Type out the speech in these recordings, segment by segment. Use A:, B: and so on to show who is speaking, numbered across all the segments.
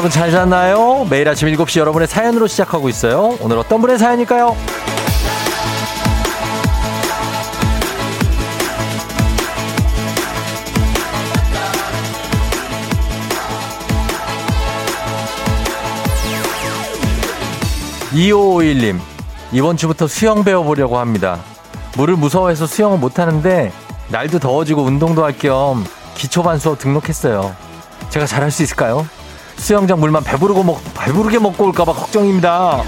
A: 여러분 잘 잤나요? 매일 아침 7시 여러분의 사연으로 시작하고 있어요. 오늘 어떤 분의 사연일까요? 2551님, 이번 주부터 수영 배워보려고 합니다. 물을 무서워해서 수영을 못하는데, 날도 더워지고 운동도 할 겸 기초반 수업 등록했어요. 제가 잘할 수 있을까요? 수영장 물만 배부르고 먹, 배부르게 먹고 올까봐 걱정입니다.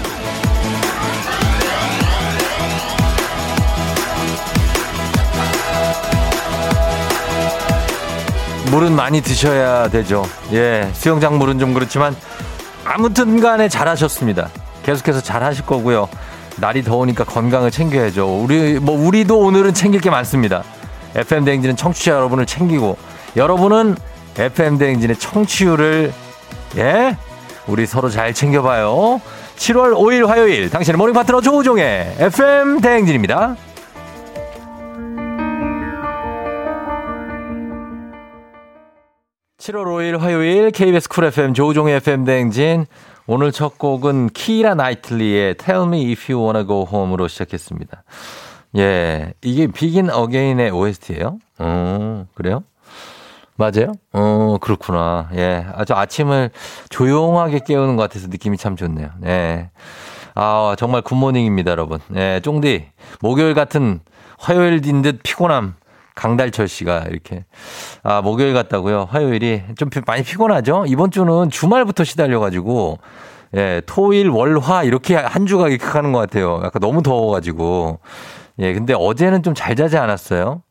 A: 물은 많이 드셔야 되죠. 예, 수영장 물은 좀 그렇지만 아무튼 간에 잘하셨습니다. 계속해서 잘하실 거고요. 날이 더우니까 건강을 챙겨야죠. 우리 뭐 우리도 오늘은 챙길 게 많습니다. FM 대행진은 청취자 여러분을 챙기고 여러분은 FM 대행진의 청취율을 예? 우리 서로 잘 챙겨봐요. 7월 5일 화요일 당신의 morning 파트너 조우종의 FM 대행진입니다. 7월 5일 화요일 KBS Cool FM 조우종의 FM 대행진 오늘 첫 곡은 키라 나이틀리의 Tell Me If You Wanna Go Home으로 시작했습니다. 예, 이게 Begin Again의 OST예요? 어, 그래요? 맞아요? 어, 그렇구나. 예. 아주 아침을 조용하게 깨우는 것 같아서 느낌이 참 좋네요. 예. 아, 정말 굿모닝입니다, 여러분. 예, 쫑디. 목요일 같은 화요일인 듯 피곤함. 강달철 씨가 이렇게. 아, 목요일 같다고요? 화요일이 좀 많이 피곤하죠? 이번 주는 주말부터 시달려가지고, 예, 토 일, 월, 화, 이렇게 한 주가 이렇게 가는 것 같아요. 약간 너무 더워가지고. 예, 근데 어제는 좀 잘 자지 않았어요?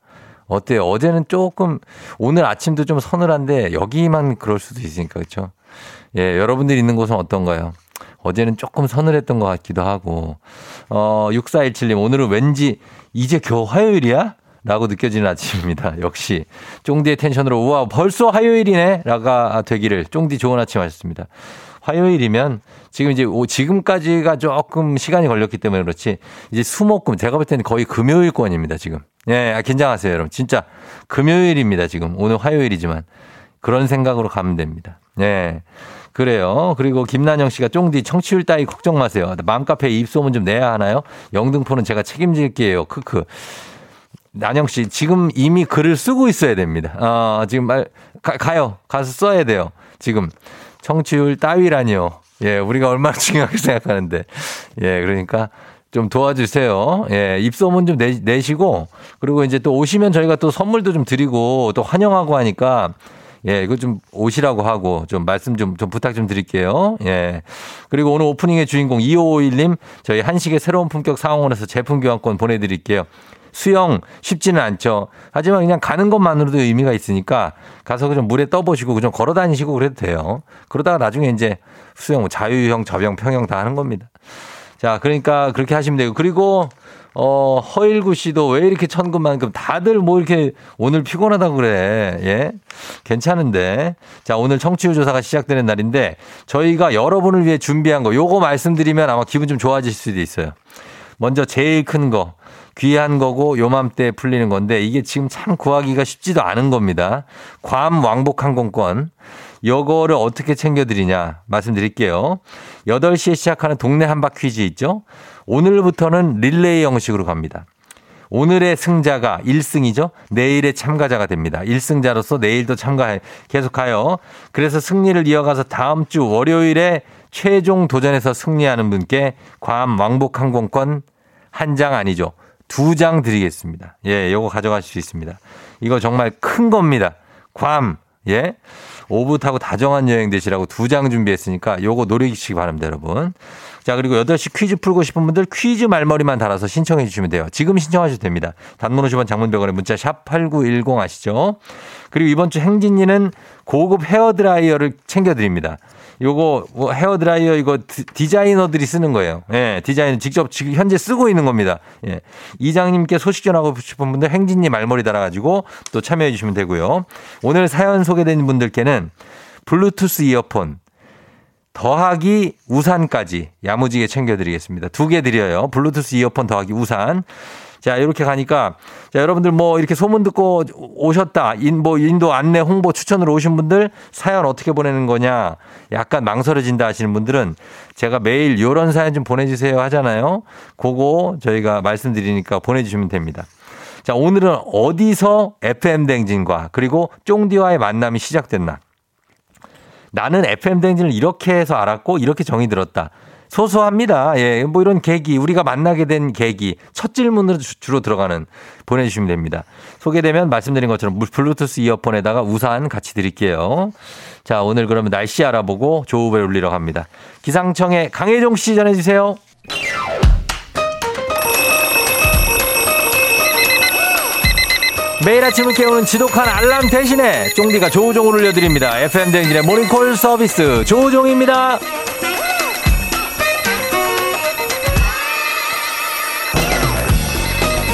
A: 어때요? 어제는 조금, 오늘 아침도 좀 서늘한데, 여기만 그럴 수도 있으니까, 그렇죠 예, 여러분들 있는 곳은 어떤가요? 어제는 조금 서늘했던 것 같기도 하고, 어, 6417님, 오늘은 왠지 이제 겨우 화요일이야? 라고 느껴지는 아침입니다. 역시 쫑디의 텐션으로 우와 벌써 화요일이네 라가 되기를 쫑디 좋은 아침 하셨습니다. 화요일이면 지금 이제 지금까지가 조금 시간이 걸렸기 때문에 그렇지 이제 수목금 제가 볼 때는 거의 금요일권입니다 지금. 예, 아, 긴장하세요 여러분. 진짜 금요일입니다 지금. 오늘 화요일이지만 그런 생각으로 가면 됩니다. 예. 그래요. 그리고 김난영 씨가 쫑디 청취율 따위 걱정 마세요. 맘카페 입소문 좀 내야 하나요? 영등포는 제가 책임질게요. 크크. 난영 씨, 지금 이미 글을 쓰고 있어야 됩니다. 어, 지금 말, 가, 요 가서 써야 돼요. 지금. 청취율 따위라니요. 예, 우리가 얼마나 중요하게 생각하는데. 예, 그러니까 좀 도와주세요. 예, 입소문 좀 내, 내시고, 그리고 이제 또 오시면 저희가 또 선물도 좀 드리고 또 환영하고 하니까 예, 이거 좀 오시라고 하고 좀 말씀 좀, 좀 부탁 좀 드릴게요. 예. 그리고 오늘 오프닝의 주인공 2551님 저희 한식의 새로운 품격 상황원에서 제품 교환권 보내드릴게요. 수영 쉽지는 않죠. 하지만 그냥 가는 것만으로도 의미가 있으니까 가서 좀 물에 떠보시고 좀 걸어 다니시고 그래도 돼요. 그러다가 나중에 이제 수영 뭐 자유형, 접영, 평형 다 하는 겁니다. 자, 그러니까 그렇게 하시면 되고 그리고 어, 허일구 씨도 왜 이렇게 천금만큼 다들 뭐 이렇게 오늘 피곤하다고 그래. 예? 괜찮은데. 자, 오늘 청취율 조사가 시작되는 날인데 저희가 여러분을 위해 준비한 거 요거 말씀드리면 아마 기분 좀 좋아지실 수도 있어요. 먼저 제일 큰 거. 귀한 거고 요맘때 풀리는 건데 이게 지금 참 구하기가 쉽지도 않은 겁니다. 괌 왕복 항공권. 요거를 어떻게 챙겨드리냐 말씀드릴게요. 8시에 시작하는 동네 한바 퀴즈 있죠? 오늘부터는 릴레이 형식으로 갑니다. 오늘의 승자가 1승이죠. 내일의 참가자가 됩니다. 1승자로서 내일도 참가해 계속 가요. 그래서 승리를 이어가서 다음 주 월요일에 최종 도전에서 승리하는 분께 괌 왕복 항공권 한 장 아니죠. 두 장 드리겠습니다. 예, 요거 가져가실 수 있습니다. 이거 정말 큰 겁니다. 괌, 예. 오붓 타고 다정한 여행 되시라고 두 장 준비했으니까 요거 노리시기 바랍니다, 여러분. 자, 그리고 8시 퀴즈 풀고 싶은 분들 퀴즈 말머리만 달아서 신청해 주시면 돼요. 지금 신청하셔도 됩니다. 단문 50원 장문병원에 문자 샵 8910 아시죠? 그리고 이번 주 행진이는 고급 헤어드라이어를 챙겨드립니다. 요거 뭐 헤어 드라이어 이거 디자이너들이 쓰는 거예요. 예, 디자인 직접 지금 현재 쓰고 있는 겁니다. 예. 이장님께 소식 전하고 싶은 분들 행진님 말머리 달아가지고 또 참여해 주시면 되고요. 오늘 사연 소개된 분들께는 블루투스 이어폰 더하기 우산까지 야무지게 챙겨드리겠습니다. 두 개 드려요. 블루투스 이어폰 더하기 우산. 자, 이렇게 가니까, 자, 여러분들 뭐 이렇게 소문 듣고 오셨다. 인, 뭐 인도 안내 홍보 추천으로 오신 분들 사연 어떻게 보내는 거냐. 약간 망설여진다 하시는 분들은 제가 매일 요런 사연 좀 보내주세요 하잖아요. 그거 저희가 말씀드리니까 보내주시면 됩니다. 자, 오늘은 어디서 FM댕진과 그리고 쫑디와의 만남이 시작됐나. 나는 FM댕진을 이렇게 해서 알았고 이렇게 정의 들었다. 소소합니다. 예, 뭐 이런 계기, 우리가 만나게 된 계기, 첫 질문으로 주로 들어가는 보내주시면 됩니다. 소개되면 말씀드린 것처럼 블루투스 이어폰에다가 우산 같이 드릴게요. 자, 오늘 그러면 날씨 알아보고 조우배 울리러 갑니다. 기상청의 강혜종 씨 전해주세요. 매일 아침을 깨우는 지독한 알람 대신에 쫑디가 조우종을 울려드립니다. FM 댕진의 모닝콜 서비스 조우종입니다.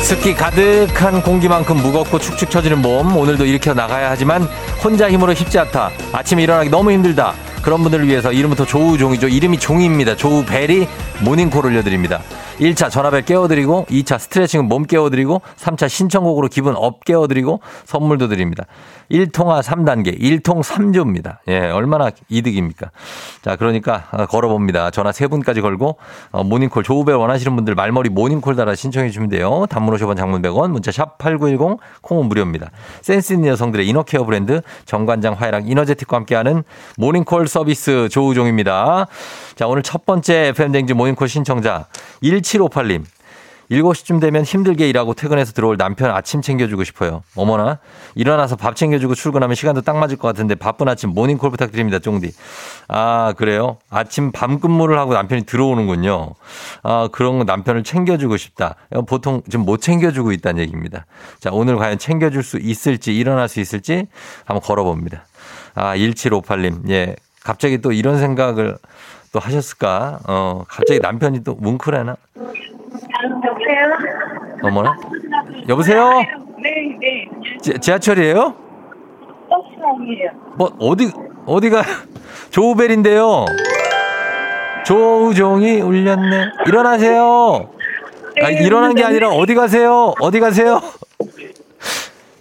A: 습기 가득한 공기만큼 무겁고 축축 처지는 몸 오늘도 일으켜 나가야 하지만 혼자 힘으로 쉽지 않다. 아침에 일어나기 너무 힘들다. 그런 분들을 위해서 이름부터 조우종이죠. 이름이 종입니다. 조우벨이 모닝콜 올려드립니다. 1차 전화벨 깨워드리고 2차 스트레칭은 몸 깨워드리고 3차 신청곡으로 기분 up 깨워드리고 선물도 드립니다. 1통화 3단계 1통 3조입니다. 예, 얼마나 이득입니까? 자, 그러니까 걸어봅니다. 전화 3분까지 걸고 어, 모닝콜 조우벨 원하시는 분들 말머리 모닝콜 달아 신청해 주시면 돼요. 단문 50원 장문 100원 문자 샵 8910 콩은 무료입니다. 센스 있는 여성들의 inner care 브랜드 정관장 화이락 이너제틱과 함께하는 모닝콜 서비스 조우종입니다. 자, 오늘 첫 번째 FM대행진 모닝콜 신청자 1758님. 7시쯤 되면 힘들게 일하고 퇴근해서 들어올 남편 아침 챙겨주고 싶어요. 어머나. 일어나서 밥 챙겨주고 출근하면 시간도 딱 맞을 것 같은데 바쁜 아침 모닝콜 부탁드립니다. 쫑디. 아, 그래요? 아침 밤 근무를 하고 남편이 들어오는군요. 아, 그런 남편을 챙겨주고 싶다. 보통 좀못 챙겨주고 있다는 얘기입니다. 자, 오늘 과연 챙겨줄 수 있을지, 일어날 수 있을지 한번 걸어봅니다. 아, 1758님. 예. 갑자기 또 이런 생각을 또 하셨을까? 어, 갑자기 남편이 또 뭉클하나?
B: 여보세요?
A: 어머나? 여보세요?
B: 네, 네.
A: 지, 지하철이에요?
B: 버스랑이에요.
A: 뭐, 어디, 어디가, 조우벨인데요. 조우종이 울렸네. 일어나세요. 아, 일어난 게 아니라 어디 가세요? 어디 가세요?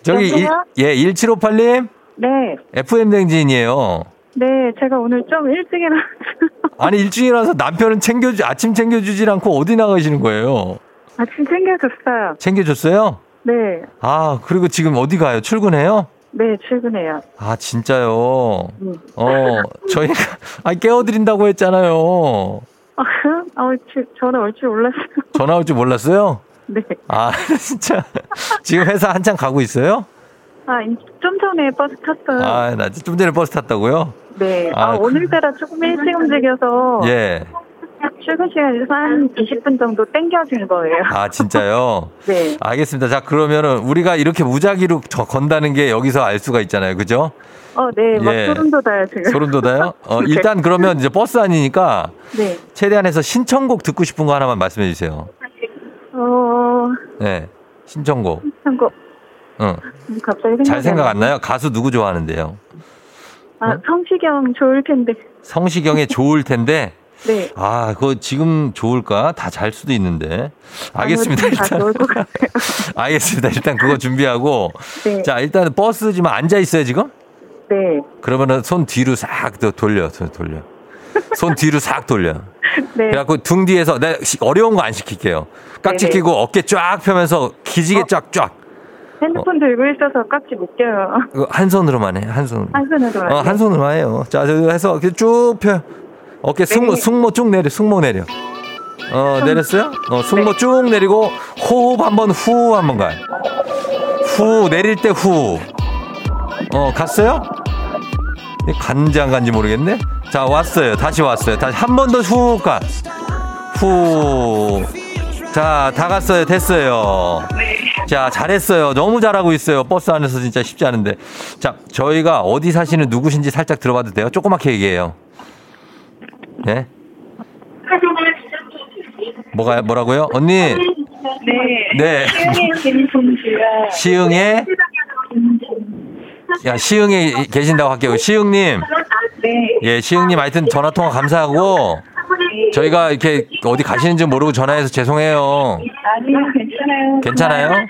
A: 저기, 일? 예, 1758님?
B: 네.
A: FM댕진이에요.
B: 네, 제가 오늘 좀 일찍 일어났어요.
A: 아니, 일찍 일어나서 남편은 챙겨주, 아침 챙겨주질 않고 어디 나가시는 거예요?
B: 아침 챙겨줬어요.
A: 챙겨줬어요?
B: 네.
A: 아, 그리고 지금 어디 가요? 출근해요?
B: 네, 출근해요.
A: 아, 진짜요?
B: 음.
A: 어, 저희가, 아, 깨워드린다고 했잖아요.
B: 아, 아, 지- 전화 올 줄 몰랐어요.
A: 전화 올 줄 몰랐어요?
B: 네.
A: 아, 진짜. 지금 회사 한참 가고 있어요?
B: 아, 이- 좀 전에 버스 탔어요.
A: 아, 나 좀 전에 버스 탔다고요?
B: 네.
A: 아,
B: 아,
A: 그-
B: 오늘따라 조금 일찍 움직여서
A: 예.
B: 출근 시간이 한 20분 정도 땡겨진 거예요.
A: 아, 진짜요?
B: 네.
A: 알겠습니다. 자, 그러면은 우리가 이렇게 무작위로 저- 건다는 게 여기서 알 수가 있잖아요. 그죠?
B: 어, 네. 막
A: 예.
B: 소름 돋아요, 지금.
A: 소름 돋아요? 어,
B: 네.
A: 일단 그러면 이제 버스 아니니까
B: 네.
A: 최대한 해서 신청곡 듣고 싶은 거 하나만 말씀해 주세요.
B: 어,
A: 네. 신청곡. 응.
B: 음, 갑자기
A: 잘 생각 안. 나요? 가수 누구 좋아하는데요?
B: 아,
A: 어?
B: 성시경 좋을 텐데.
A: 성시경의 좋을 텐데.
B: 네.
A: 아, 그거 지금 좋을까? 다 잘 수도 있는데. 알겠습니다. 일단.
B: 좋을 것 같아요.
A: 알겠습니다. 일단 그거 준비하고.
B: 네.
A: 자, 일단 버스지만 앉아 있어요, 지금?
B: 네.
A: 그러면은 손 뒤로 싹더 돌려, 손 돌려. 손 뒤로 싹 돌려.
B: 네.
A: 그래갖고 등 뒤에서 내가 시- 어려운 거 안 시킬게요. 깍지
B: 네네.
A: 끼고 어깨 쫙 펴면서 기지개
B: 어?
A: 쫙쫙.
B: 핸드폰 들고 있어서 깍지 못 껴요.
A: 한 손으로만 해, 한 손으로.
B: 한 손으로.
A: 어, 한 손으로만 해요. 자, 저 해서 이렇게 쭉 펴. 어깨 승모,
B: 네.
A: 승모 쭉 내려, 승모 내려. 어, 내렸어요? 어, 승모
B: 네.
A: 쭉 내리고 호흡 한 번 후 한 번 가요. 후, 내릴 때 후. 어, 갔어요? 간지 안 간지 모르겠네? 자, 왔어요. 다시 왔어요. 다시 한 번 더 후 가. 후. 자, 다 갔어요. 됐어요. 자, 잘했어요. 너무 잘하고 있어요. 버스 안에서 진짜 쉽지 않은데. 자, 저희가 어디 사시는 누구신지 살짝 들어봐도 돼요? 조그맣게 얘기해요. 예? 뭐가, 뭐라고요? 언니,
B: 네.
A: 네.
B: 시흥에 야,
A: 시흥에 계신다고 할게요. 시흥님,
B: 네. 네.
A: 예, 시흥님 하여튼 전화통화 감사하고 저희가 이렇게 어디 가시는지 모르고 전화해서 죄송해요.
B: 아니요, 괜찮아요.
A: 괜찮아요?
B: 네.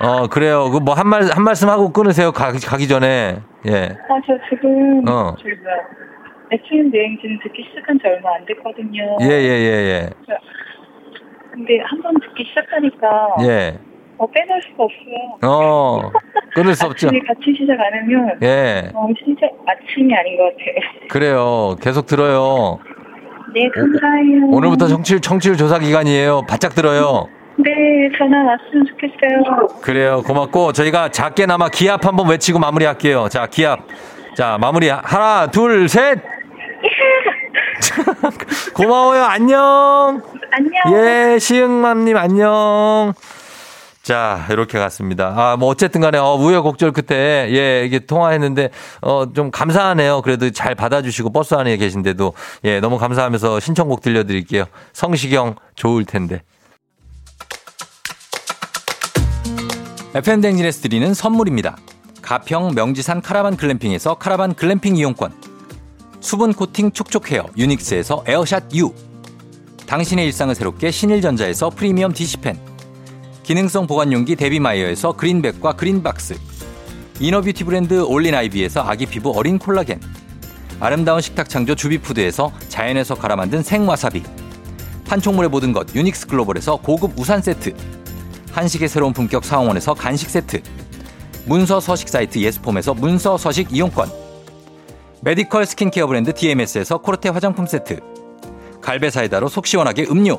A: 어, 그래요. 그 뭐 한 말, 한 말씀 하고 끊으세요. 가, 가기 전에. 예.
B: 아, 저 지금
A: 어.
B: 저기 뭐야 FM 대행진 듣기 시작한 지 얼마 안 됐거든요.
A: 예, 예, 예,
B: 근데 한 번 듣기 시작하니까
A: 예. 예.
B: 어, 빼놓을 수가 없어요.
A: 어, 끊을 수 없죠.
B: 같이 시작 안 하면
A: 예.
B: 어, 진짜 아침이 아닌 것 같아요.
A: 그래요. 계속 들어요.
B: 네, 감사해요.
A: 오늘부터 청취율, 청취율 조사 기간이에요. 바짝 들어요.
B: 네, 전화 왔으면 좋겠어요.
A: 그래요. 고맙고 저희가 작게나마 기합 한번 외치고 마무리할게요. 자, 기합. 자, 마무리. 하나, 둘, 셋. 고마워요. 안녕.
B: 안녕.
A: 예, 시흥맘님 안녕. 자, 이렇게 갔습니다. 아, 뭐, 어쨌든 간에, 어, 우여곡절 끝에, 예, 이게 통화했는데, 어, 좀 감사하네요. 그래도 잘 받아주시고, 버스 안에 계신데도, 예, 너무 감사하면서 신청곡 들려드릴게요. 성시경, 좋을 텐데. FM대행진에서 드리는 선물입니다. 가평 명지산 카라반 글램핑에서 카라반 글램핑 이용권. 수분 코팅 촉촉 헤어 유닉스에서 에어샷 U. 당신의 일상을 새롭게 신일전자에서 프리미엄 DC fan. 기능성 보관용기 데비마이어에서 그린백과 그린박스. inner beauty 브랜드 올린 아이비에서 아기 피부 어린 콜라겐. 아름다운 식탁 창조 주비푸드에서 자연에서 갈아 만든 생와사비. 판촉물의 모든 것 유닉스 글로벌에서 고급 우산 세트. 한식의 새로운 품격 사홍원에서 간식 세트. 문서 서식 사이트 예스폼에서 문서 서식 이용권. medical skincare 브랜드 DMS에서 코르테 화장품 세트. 갈배 사이다로 속 시원하게 음료.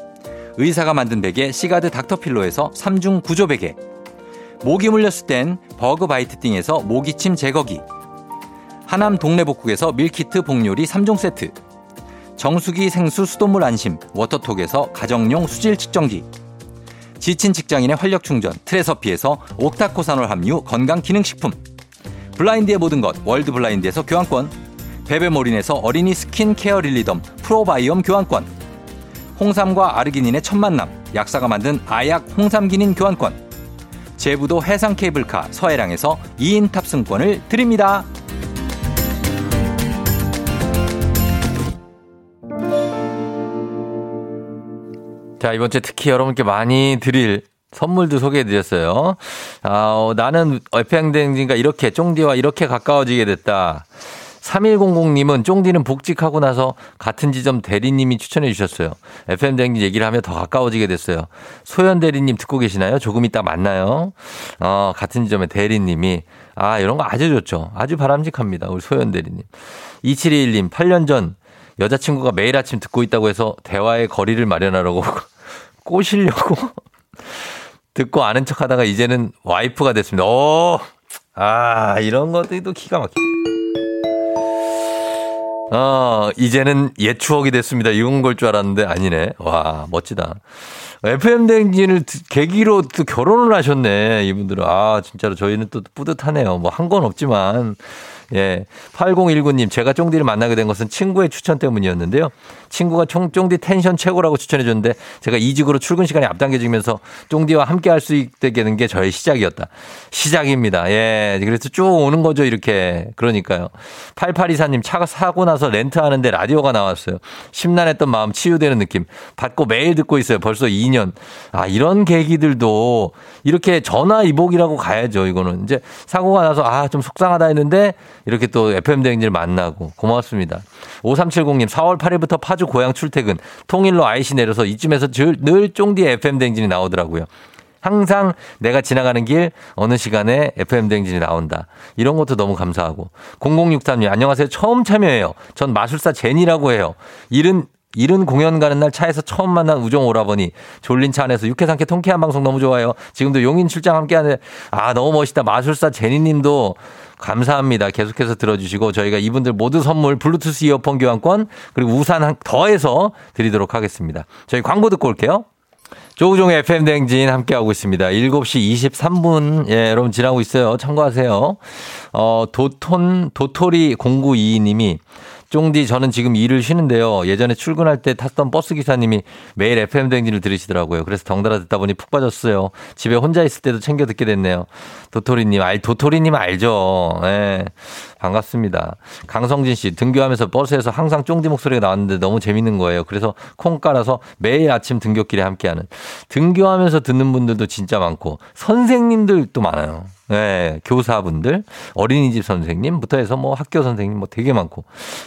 A: 의사가 만든 베개 시가드 닥터필로에서 3중 구조 베개. 모기 물렸을 땐 Bug Bite Thing에서 모기침 제거기. 하남 동네복국에서 밀키트 복요리 3종 세트. 정수기 생수 수돗물 안심 워터톡에서 가정용 수질 측정기. 지친 직장인의 활력 충전 트레서피에서 옥타코산올 함유 건강 기능식품. 블라인드의 모든 것 월드 블라인드에서 교환권. 베베모린에서 어린이 skin care 릴리덤 프로바이옴 교환권. 홍삼과 아르기닌의 첫 만남 약사가 만든 아약 홍삼기닌 교환권. 제부도 해상 케이블카 서해랑에서 2인 탑승권을 드립니다. 자, 이번 주에 특히 여러분께 많이 드릴 선물도 소개해 드렸어요. 아, 어, 나는 FM댕진과 이렇게, 쫑디와 이렇게 가까워지게 됐다. 3100님은 쫑디는 복직하고 나서 같은 지점 대리님이 추천해 주셨어요. FM댕진 얘기를 하며 더 가까워지게 됐어요. 소연 대리님 듣고 계시나요? 조금 이따 만나요. 어, 같은 지점의 대리님이. 아, 이런 거 아주 좋죠. 아주 바람직합니다. 우리 소연 대리님. 2721님, 8년 전 여자친구가 매일 아침 듣고 있다고 해서 대화의 거리를 마련하라고 꼬시려고 듣고 아는 척 하다가 이제는 와이프가 됐습니다. 오! 아, 이런 것들도 기가 막혀. 어, 이제는 옛 추억이 됐습니다. 이건 걸줄 알았는데 아니네. 와, 멋지다. FM댕진을 계기로 또 결혼을 하셨네. 이분들은. 아, 진짜로 저희는 또 뿌듯하네요. 뭐 한 건 없지만. 예. 8019님, 제가 쫑디를 만나게 된 것은 친구의 추천 때문이었는데요. 친구가 쫑, 쫑디 텐션 최고라고 추천해 줬는데 제가 이직으로 출근 시간이 앞당겨지면서 쫑디와 함께 할 수 있게 되는 게 저의 시작이었다. 시작입니다. 예. 그래서 쭉 오는 거죠, 이렇게. 그러니까요. 8824님, 차가 사고 나서 렌트하는데 라디오가 나왔어요. 심란했던 마음 치유되는 느낌. 받고 매일 듣고 있어요. 벌써 2년. 아, 이런 계기들도 이렇게 전화 이복이라고 가야죠, 이거는. 이제 사고가 나서 아, 좀 속상하다 했는데 이렇게 또 FM대행진을 만나고 고맙습니다. 5370님 4월 8일부터 파주 고향 출퇴근 통일로 IC 내려서 이쯤에서 늘 쫑디의 FM대행진이 나오더라고요. 항상 내가 지나가는 길 어느 시간에 FM대행진이 나온다. 이런 것도 너무 감사하고. 0063님 안녕하세요. 처음 참여해요. 전 마술사 제니라고 해요. 일은 이른 공연 가는 날 차에서 처음 만난 우정 오라버니 졸린 차 안에서 육회상쾌 통쾌한 방송 너무 좋아요. 지금도 용인 출장 함께하는 아 너무 멋있다 마술사 제니님도 감사합니다. 계속해서 들어주시고 저희가 이분들 모두 선물 블루투스 이어폰 교환권 그리고 우산 더해서 드리도록 하겠습니다. 저희 광고 듣고 올게요. 조우종의 FM 댕진 함께하고 있습니다. 7시 23분, 예, 여러분 지나고 있어요. 참고하세요. 어, 도톤, 도토리 0922님이 쫑디 저는 지금 일을 쉬는데요. 예전에 출근할 때 탔던 버스 기사님이 매일 FM 댕진을 들으시더라고요. 그래서 덩달아 듣다 보니 푹 빠졌어요. 집에 혼자 있을 때도 챙겨 듣게 됐네요. 도토리님, 알 도토리님 알죠? 예. 반갑습니다. 강성진 씨 등교하면서 버스에서 항상 쫑디 목소리가 나왔는데 너무 재밌는 거예요. 그래서 콩 깔아서 매일 아침 등교길에 함께하는 등교하면서 듣는 분들도 진짜 많고 선생님들도 많아요. 네, 교사분들, 어린이집 선생님부터 해서 뭐 학교 선생님 뭐 되게 많고.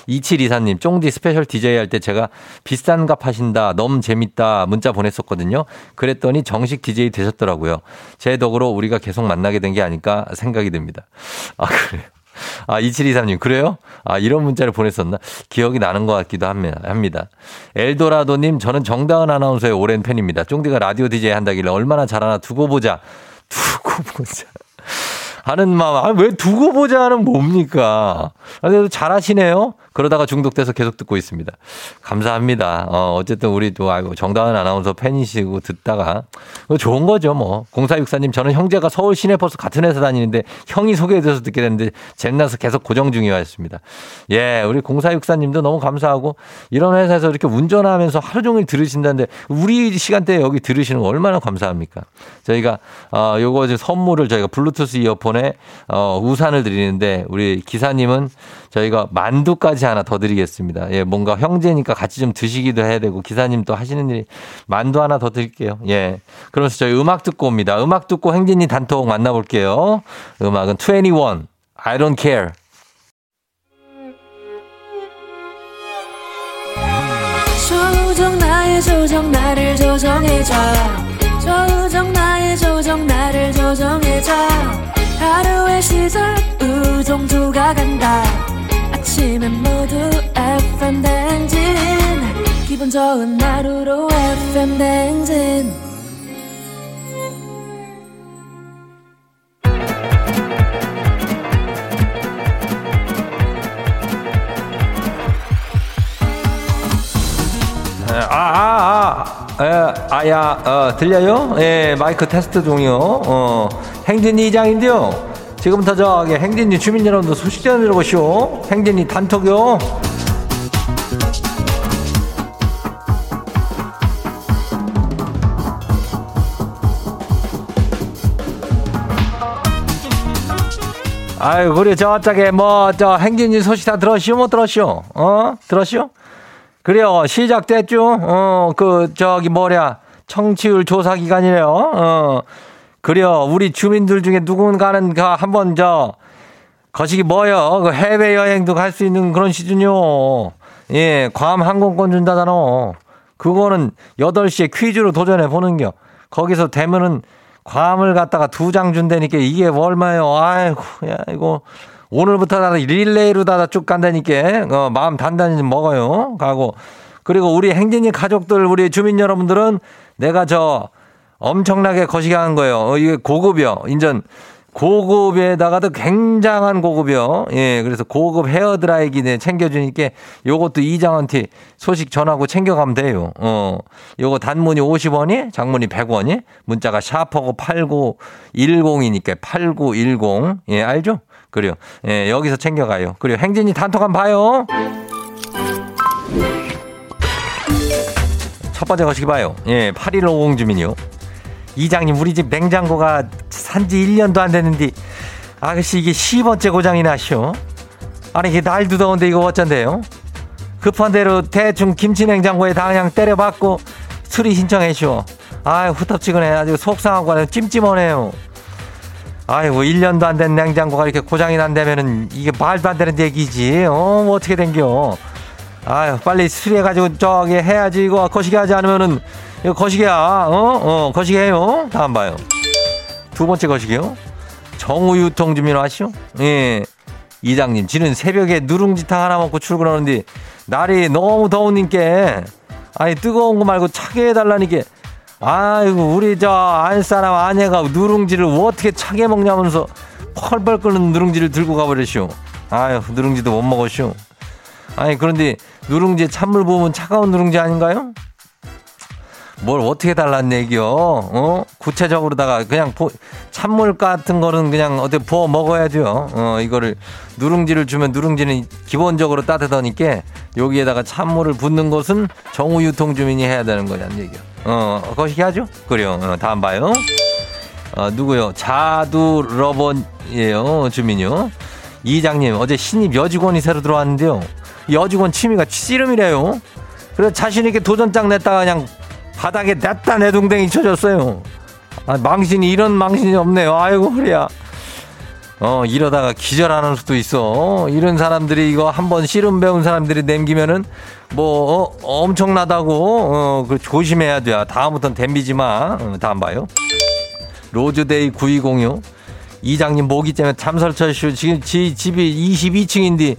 A: 2724님, 쫑디 special DJ 할 때 제가 비싼 값 하신다, 너무 재밌다 문자 보냈었거든요. 그랬더니 정식 DJ 되셨더라고요. 제 덕으로 우리가 계속 만나게 된 게 아닐까 생각이 듭니다. 아, 그래요. 아, 2723님, 그래요? 아, 이런 문자를 보냈었나? 기억이 나는 것 같기도 합니다. 엘도라도님, 저는 정다은 아나운서의 오랜 팬입니다. 쫑디가 라디오 DJ 한다길래 얼마나 잘하나 두고 보자. 두고 보자. 하는 마음. 아, 왜 두고 보자는 뭡니까? 아, 그래도 잘하시네요. 그러다가 중독돼서 계속 듣고 있습니다. 감사합니다. 어, 어쨌든 우리 또 아이고 정다은 아나운서 팬이시고 듣다가 좋은 거죠, 뭐. 0464님 저는 형제가 서울 시내버스 같은 회사 다니는데 형이 소개해줘서 듣게 됐는데 잼나서 계속 고정 중이었습니다. 예, 우리 0464님도 너무 감사하고 이런 회사에서 이렇게 운전하면서 하루 종일 들으신다는데 우리 시간대에 여기 들으시는 거 얼마나 감사합니까? 저희가 어, 요거 선물을 저희가 블루투스 이어폰에 어, 우산을 드리는데 우리 기사님은 저희가 만두까지 하나 더 드리겠습니다. 예, 뭔가 형제니까 같이 좀 드시기도 해야 되고 기사님 또 하시는 일이 만두 하나 더 드릴게요. 예. 그러면서 저희 음악 듣고 옵니다. 음악 듣고 행진이 단톡 만나볼게요. 음악은 21 I don't care. 조정 나의 조정 나를 조정해줘 조정 나의 조정 나를 조정해줘 하루의 시절 우정조가 간다 아침엔 모두 FM 댕진 기분 좋은 하루로 FM 댕진 아, 아, 아, 에, 아야, 어, 들려요? 예, 마이크 테스트 중이요. 어, 행진이 이장인데요. 지금부터 저기 행진이 주민 여러분들 소식 좀 들어보시오. 행진이 단톡요. 아유, 그래, 저쪽에, 뭐, 저, 행진이 소식 다 들었시오? 못 들었시오? 어? 들었시오? 그래요, 시작됐죠? 어, 그, 저기, 뭐랴, 청취율 조사 기간이래요. 어, 그래요. 우리 주민들 중에 누군가는 그 한번 저 거시기 뭐요? 그 해외 여행도 갈 수 있는 그런 시즌요. 예, 괌 항공권 준다잖아. 그거는 8시에 퀴즈로 도전해 보는 겨. 거기서 되면은 괌을 갖다가 두 장 준다니까 이게 얼마요? 아이고, 야, 이거 오늘부터 다 릴레이로 다 쭉 간다니까. 어, 마음 단단히 좀 먹어요. 가고. 그리고 우리 행진이 가족들, 우리 주민 여러분들은 내가 저 엄청나게 거시기 한 거예요. 어, 이게 고급이요. 인전 고급에다가도 굉장한 고급이요. 예, 그래서 고급 헤어 드라이기 네 챙겨주니까 요것도 이장한테 소식 전하고 챙겨가면 돼요. 어, 요거 단문이 50원이, 장문이 100원이, 문자가 샤퍼고 8910이니까 8910. 예, 알죠? 그래요. 예, 여기서 챙겨가요. 그리고 행진이 단톡 한번 봐요. 첫 번째 거시기 봐요. 예, 8150 주민이요. 이장님 우리 집 냉장고가 산지 1년도 안 됐는데 아가씨 이게 10번째 고장이 나시오. 아니 이게 날도 더운데 이거 어쩐데요? 급한 대로 대충 김치 냉장고에 다 그냥 때려박고 수리 신청해시오. 아유 후텁지근해 아주 속상하고 찜찜하네요. 아이고 1년도 안 된 냉장고가 이렇게 고장이 난다면은 이게 말도 안 되는 얘기지. 어, 뭐 어떻게 된겨. 아유 빨리 수리해가지고 저기 해야지 이거 거시기 하지 않으면은 이거 거시기야. 어? 어, 거시기해요. 다음 봐요. 두 번째 거시기요. 정우유통 주민 아시오? 예. 이장님, 지는 새벽에 누룽지탕 하나 먹고 출근하는데 날이 너무 더우니까 아니 뜨거운 거 말고 차게 해달라니까 아이고 우리 저 안사람 아내가 누룽지를 어떻게 차게 먹냐면서 펄펄 끓는 누룽지를 들고 가버렸슈. 아유 누룽지도 못 먹었슈. 아니 그런데 누룽지에 찬물 부으면 차가운 누룽지 아닌가요? 뭘 어떻게 달랐네 얘기요. 어? 구체적으로다가 그냥 보, 찬물 같은 거는 그냥 어떻게 부어 먹어야죠. 어, 이거를 누룽지를 주면 누룽지는 기본적으로 따뜻하니까 여기에다가 찬물을 붓는 것은 정우 유통 주민이 해야 되는 거냐는 얘기요. 어, 거시기 하죠? 그래요. 어, 다음 봐요. 어, 누구요? 자두 러버예요. 주민요. 이장님, 어제 신입 여직원이 새로 들어왔는데요. 여직원 취미가 씨름이래요. 그래서 자신있게 도전장 냈다가 그냥 바닥에 냈다 내동댕이 쳐졌어요. 아, 망신이 이런 망신이 없네요. 아이고 허리야. 어 이러다가 기절하는 수도 있어. 이런 사람들이 이거 한번 씨름 배운 사람들이 남기면은 뭐 어, 엄청나다고 어, 그 조심해야 돼. 다음부터는 댐비지 마. 어, 다음 봐요. 로즈데이 9206 이장님 모기 때문에 잠설쳤쇼 지금 지 집이 22층인데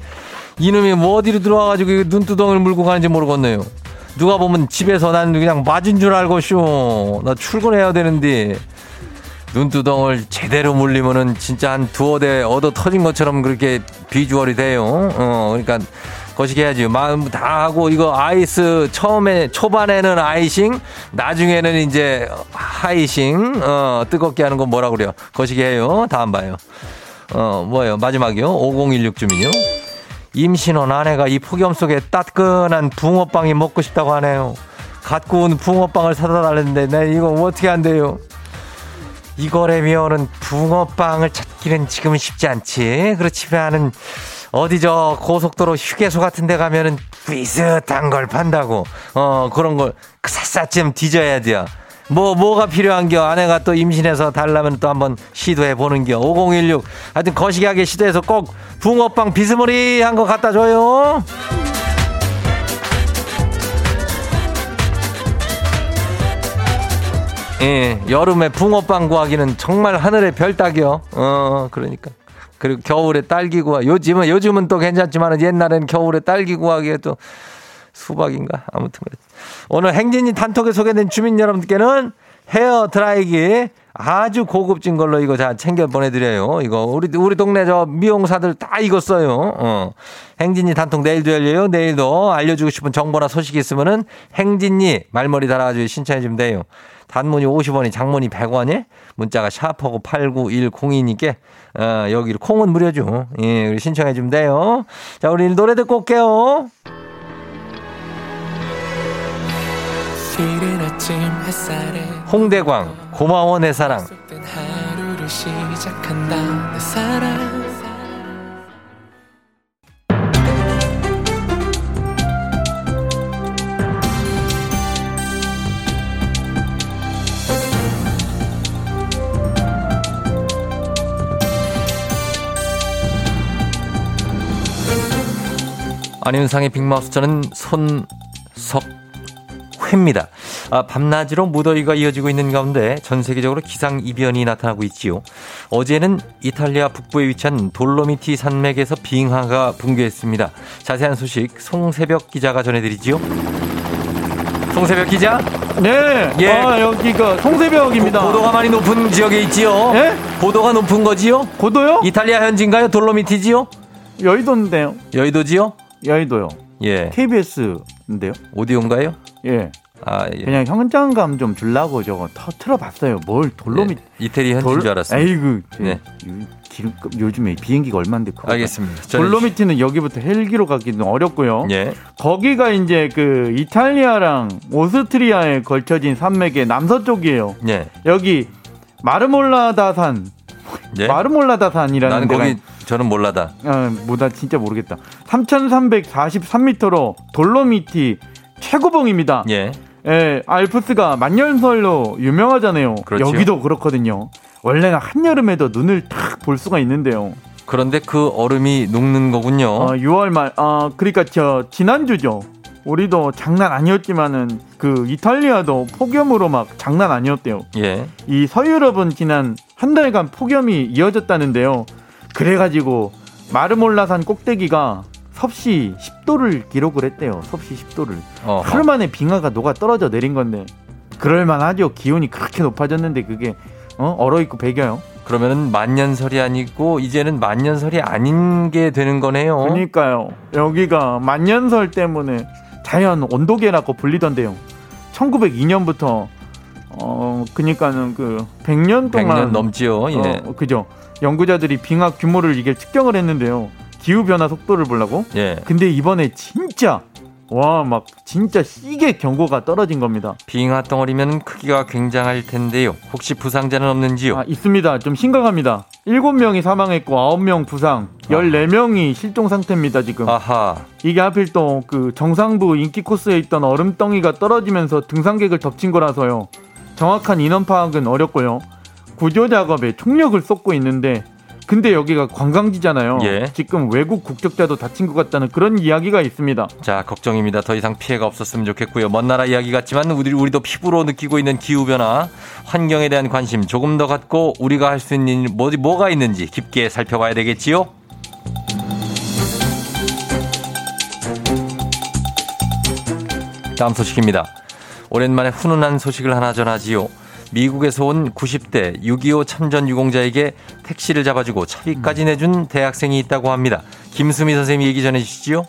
A: 이놈이 뭐 어디로 들어와가지고 눈두덩을 물고 가는지 모르겠네요. 누가 보면 집에서 난 그냥 맞은 줄 알고 쇼. 나 출근해야 되는데 눈두덩을 제대로 물리면은 진짜 한 두어 대 얻어 터진 것처럼 그렇게 비주얼이 돼요. 어, 그러니까 거시기 해야지. 마음 다 하고 이거 아이스 처음에 초반에는 아이싱, 나중에는 이제 하이싱, 어, 뜨겁게 하는 건 뭐라 그래요? 거시기 해요. 다음 봐요. 어, 뭐예요? 마지막이요? 5016 주민요. 임신원 아내가 이 폭염 속에 따끈한 붕어빵이 먹고 싶다고 하네요. 갓 구운 붕어빵을 사다 달랬는데 내 이거 어떻게 한대요? 이거라면은 붕어빵을 찾기는 지금은 쉽지 않지. 그렇지만은 어디 저 고속도로 휴게소 같은 데 가면은 비슷한 걸 판다고. 어, 그런 걸 샅샅 좀 뒤져야 돼요. 뭐, 뭐가 필요한겨? 아내가 또 임신해서 달라면 또 한번 시도해 보는겨. 5016. 하여튼 거시기하게 시도해서 꼭 붕어빵 비스무리한 거 갖다 줘요. 예, 여름에 붕어빵 구하기는 정말 하늘의 별 따기요. 어, 그러니까. 그리고 겨울에 딸기 구하. 요즘은 요즘은 또 괜찮지만 옛날에는 겨울에 딸기 구하기에 또 수박인가 아무튼 그래. 오늘 행진이 단톡에 소개된 주민 여러분께는 헤어 드라이기 아주 고급진 걸로 이거 자 챙겨 보내드려요. 이거 우리 우리 동네 저 미용사들 다 이거 써요. 어. 행진이 단톡 내일도 열려요. 내일도 알려주고 싶은 정보나 소식이 있으면은 행진이 말머리 달아가지고 신청해 주면 돼요. 단문이 50원이 장문이 100원이 문자가 샤프하고 89102니께 어, 여기로 콩은 무료죠. 예, 우리 신청해 주면 돼요. 자, 우리 노래 듣고 올게요. 홍대광 고마워 내 사랑. 안윤상의 빅마우스 저는 손석 회입니다. 아, 밤낮으로 무더위가 이어지고 있는 가운데 전 세계적으로 기상 이변이 나타나고 있지요. 어제는 이탈리아 북부에 위치한 돌로미티 산맥에서 빙하가 붕괴했습니다. 자세한 소식 송새벽 기자가 전해드리지요. 송새벽 기자?
C: 네. 예. 아, 여기가 송새벽입니다.
A: 고, 도가 많이 높은 지역에 있지요. 예? 고도가 높은 거지요?
C: 고도요?
A: 이탈리아 현지인가요? 돌로미티지요?
C: 여의도인데요.
A: 여의도지요?
C: 여의도요. 예. KBS인데요.
A: 오디오인가요?
C: 예. 아, 예. 그냥 현장감 좀 줄라고 저거 터트려 봤어요. 뭘 돌로미
A: 네. 이태리 현지인 줄 알았어요.
C: 에이그. 네. 기름 요즘에 비행기가 얼마인데
A: 그거. 알겠습니다.
C: 돌로미티는 여기부터 헬기로 가기는 어렵고요. 예. 거기가 이제 그 이탈리아랑 오스트리아에 걸쳐진 산맥의 남서쪽이에요. 예. 여기 마르몰라다산. 예? 마르몰라다산이라는
A: 나는 거기 저는 몰라다.
C: 아, 뭐다 진짜 모르겠다. 3,343m로 돌로미티 최고봉입니다. 예. 예, 알프스가 만년설로 유명하잖아요. 그렇죠. 여기도 그렇거든요. 원래는 한여름에도 눈을 탁 볼 수가 있는데요.
A: 그런데 그 얼음이 녹는 거군요.
C: 어, 6월 말, 아, 그러니까 저 지난주죠. 우리도 장난 아니었지만은 그 이탈리아도 폭염으로 막 장난 아니었대요. 예. 이 서유럽은 지난 한 달간 폭염이 이어졌다는데요. 그래가지고 마르몰라산 꼭대기가 섭씨 10도를 기록을 했대요. 섭씨 10도를. 어허. 하루 만에 빙하가 녹아 떨어져 내린 건데 그럴만하죠. 기온이 그렇게 높아졌는데 그게 어? 얼어 있고 배겨요.
A: 그러면은 만년설이 아니고 이제는 만년설이 아닌 게 되는 거네요.
C: 그러니까요. 여기가 만년설 때문에 자연 온도계라고 불리던데요. 1902년부터 어 그니까는 그 100년 동안
A: 100년 넘지요. 예.
C: 어, 그죠. 연구자들이 빙하 규모를 이게 측정을 했는데요. 기후 변화 속도를 보려고.
A: 예.
C: 근데 이번에 진짜 와, 막 진짜 시계 경고가 떨어진 겁니다.
A: 빙하 덩어리면 크기가 굉장할 텐데요. 혹시 부상자는 없는지요?
C: 아, 있습니다. 좀 심각합니다. 7명이 사망했고 9명 부상, 14명이 실종 상태입니다, 지금.
A: 아하.
C: 이게 하필 또 그 정상부 인기 코스에 있던 얼음덩이가 떨어지면서 등산객을 덮친 거라서요. 정확한 인원 파악은 어렵고요. 구조 작업에 총력을 쏟고 있는데 근데 여기가 관광지잖아요. 예. 지금 외국 국적자도 다친 것 같다는 그런 이야기가 있습니다.
A: 자, 걱정입니다. 더 이상 피해가 없었으면 좋겠고요. 먼 나라 이야기 같지만 우리, 우리도 피부로 느끼고 있는 기후 변화, 환경에 대한 관심 조금 더 갖고 우리가 할 수 있는 뭐, 뭐가 있는지 깊게 살펴봐야 되겠지요? 다음 소식입니다. 오랜만에 훈훈한 소식을 하나 전하지요. 미국에서 온 90대 6.25 참전 유공자에게 택시를 잡아주고 차비까지 음. 내준 대학생이 있다고 합니다. 김수미 선생님 얘기 전해주시죠.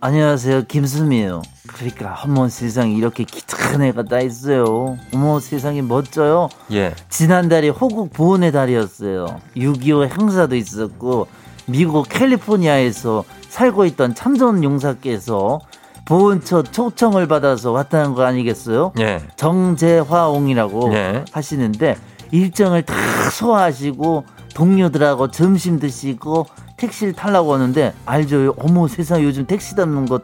D: 안녕하세요. 김수미예요. 그러니까 어머 세상에 이렇게 기특한 애가 다 있어요. 어머 세상에 멋져요. 예. 지난달이 호국 보훈의 달이었어요. 6.25 행사도 있었고 미국 캘리포니아에서 살고 있던 참전 용사께서 보훈처 초청을 받아서 왔다는 거 아니겠어요? 예. 정재화옹이라고 예. 하시는데 일정을 다 소화하시고 동료들하고 점심 드시고 택시를 타려고 하는데 알죠? 어머 세상 요즘 택시 잡는 것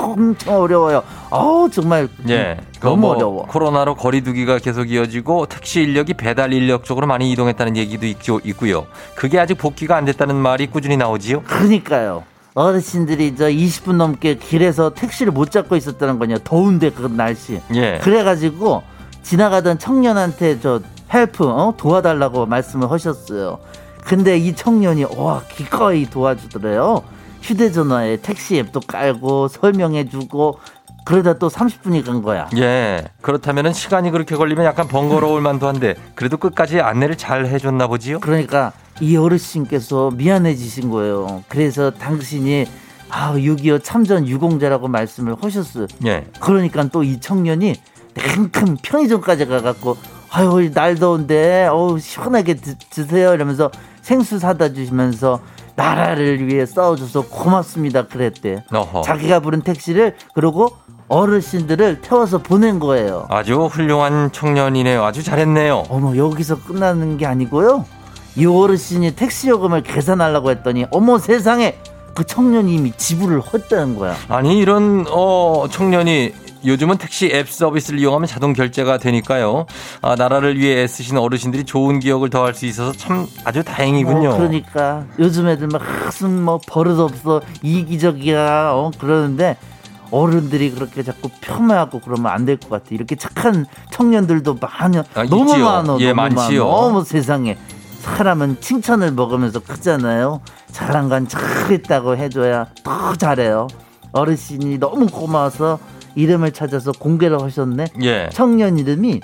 D: 엄청 어려워요. 아우 정말 예. 너무 뭐 어려워.
A: 코로나로 거리두기가 계속 이어지고 택시 인력이 배달 인력 쪽으로 많이 이동했다는 얘기도 있죠, 있고요. 그게 아직 복귀가 안 됐다는 말이 꾸준히 나오지요.
D: 그러니까요. 어르신들이 저 20분 넘게 길에서 택시를 못 잡고 있었다는 거냐. 더운데 그 날씨. 예. 그래가지고 지나가던 청년한테 저 help 어? 도와달라고 말씀을 하셨어요. 근데 이 청년이 와 기꺼이 도와주더래요. 휴대전화에 택시 앱도 깔고 설명해주고 그러다 또 30분이 간 거야.
A: 예. 그렇다면 시간이 그렇게 걸리면 약간 번거로울 만도 한데 그래도 끝까지 안내를 잘 해줬나 보지요?
D: 그러니까 이 어르신께서 미안해지신 거예요. 그래서 당신이 아, 6.25 참전 유공자라고 말씀을 하셨어요. 예. 그러니까 또 이 청년이 냉큼 편의점까지 가갖고 아유 날 더운데 어우 시원하게 드, 드세요 이러면서 생수 사다 주시면서 나라를 위해 싸워줘서 고맙습니다 그랬대. 어허. 자기가 부른 택시를 그러고 어르신들을 태워서 보낸 거예요.
A: 아주 훌륭한 청년이네요. 아주 잘했네요.
D: 어머 여기서 끝나는 게 아니고요. 이 어르신이 택시 요금을 계산하려고 했더니 어머 세상에 그 청년이 이미 지불을 했다는 거야.
A: 아니 이런 어 청년이 요즘은 택시 앱 서비스를 이용하면 자동 결제가 되니까요. 아, 나라를 위해 애쓰시는 어르신들이 좋은 기억을 더할 수 있어서 참 아주 다행이군요.
D: 어, 그러니까 요즘 애들 막 무슨 뭐 버릇 없어 이기적이야 어, 그러는데 어른들이 그렇게 자꾸 폄하하고 그러면 안 될 것 같아. 이렇게 착한 청년들도 많이 아, 너무 있지요. 많어.
A: 예, 너무 많지요.
D: 많어. 어머 세상에. 사람은 칭찬을 먹으면서 크잖아요. 잘한 건 잘했다고 해줘야 더 잘해요. 어르신이 너무 고마워서 이름을 찾아서 공개를 하셨네. 예. 청년 이름이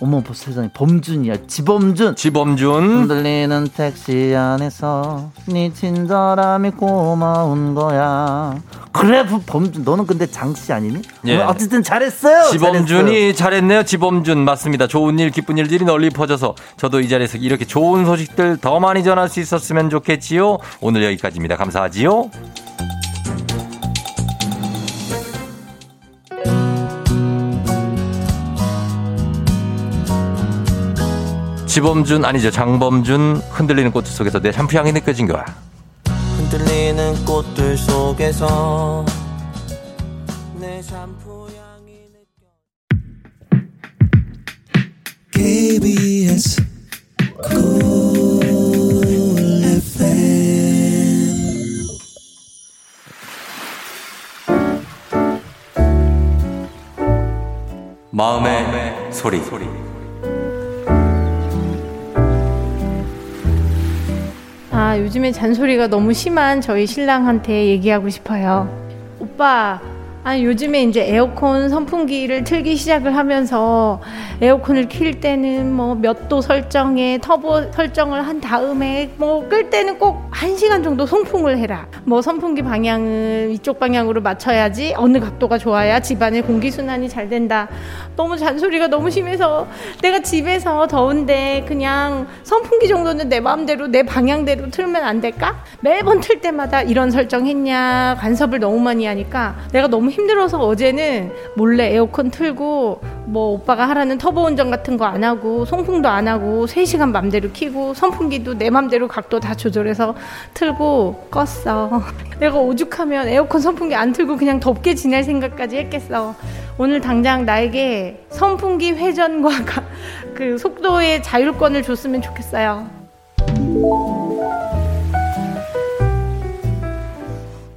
D: 어머 세상에. 범준이야. 지범준.
A: 지범준.
D: 흔들리는 택시 안에서 네 친절함이 고마운 거야. 그래 범준 너는 근데 장씨 아니니? 예. 어쨌든 잘했어요.
A: 지범준이
D: 잘했어요.
A: 잘했네요. 지범준. 맞습니다. 좋은 일 기쁜 일들이 널리 퍼져서 저도 이 자리에서 이렇게 좋은 소식들 더 많이 전할 수 있었으면 좋겠지요. 오늘 여기까지입니다. 감사하지요 지범준 아니죠 장범준 흔들리는 꽃 속에서 내 샴푸 향이 느껴진 거야. 흔들리는 꽃들 속에서 내 샴푸 향이 느껴. KBS 마음의, 마음의 소리. 소리.
E: 아, 요즘에 잔소리가 너무 심한 저희 신랑한테 얘기하고 싶어요. 오빠, 아, 요즘에 이제 에어컨 선풍기를 틀기 시작을 하면서 에어컨을 킬 때는 뭐 몇 도 설정에 터보 설정을 한 다음에 뭐 끌 때는 꼭 한시간 정도 송풍을 해라. 뭐 선풍기 방향을 이쪽 방향으로 맞춰야지 어느 각도가 좋아야 집안의 공기순환이 잘 된다. 너무 잔소리가 너무 심해서 내가 집에서 더운데 그냥 선풍기 정도는 내 마음대로 내 방향대로 틀면 안 될까? 매번 틀 때마다 이런 설정 했냐 간섭을 너무 많이 하니까 내가 너무 힘들어서 어제는 몰래 에어컨 틀고 뭐 오빠가 하라는 터보 운전 같은 거 안 하고 송풍도 안 하고 3시간 맘대로 키고 선풍기도 내 맘대로 각도 다 조절해서 틀고 껐어. 내가 오죽하면 에어컨 선풍기 안 틀고 그냥 덥게 지낼 생각까지 했겠어. 오늘 당장 나에게 선풍기 회전과 그 속도의 자율권을 줬으면 좋겠어요.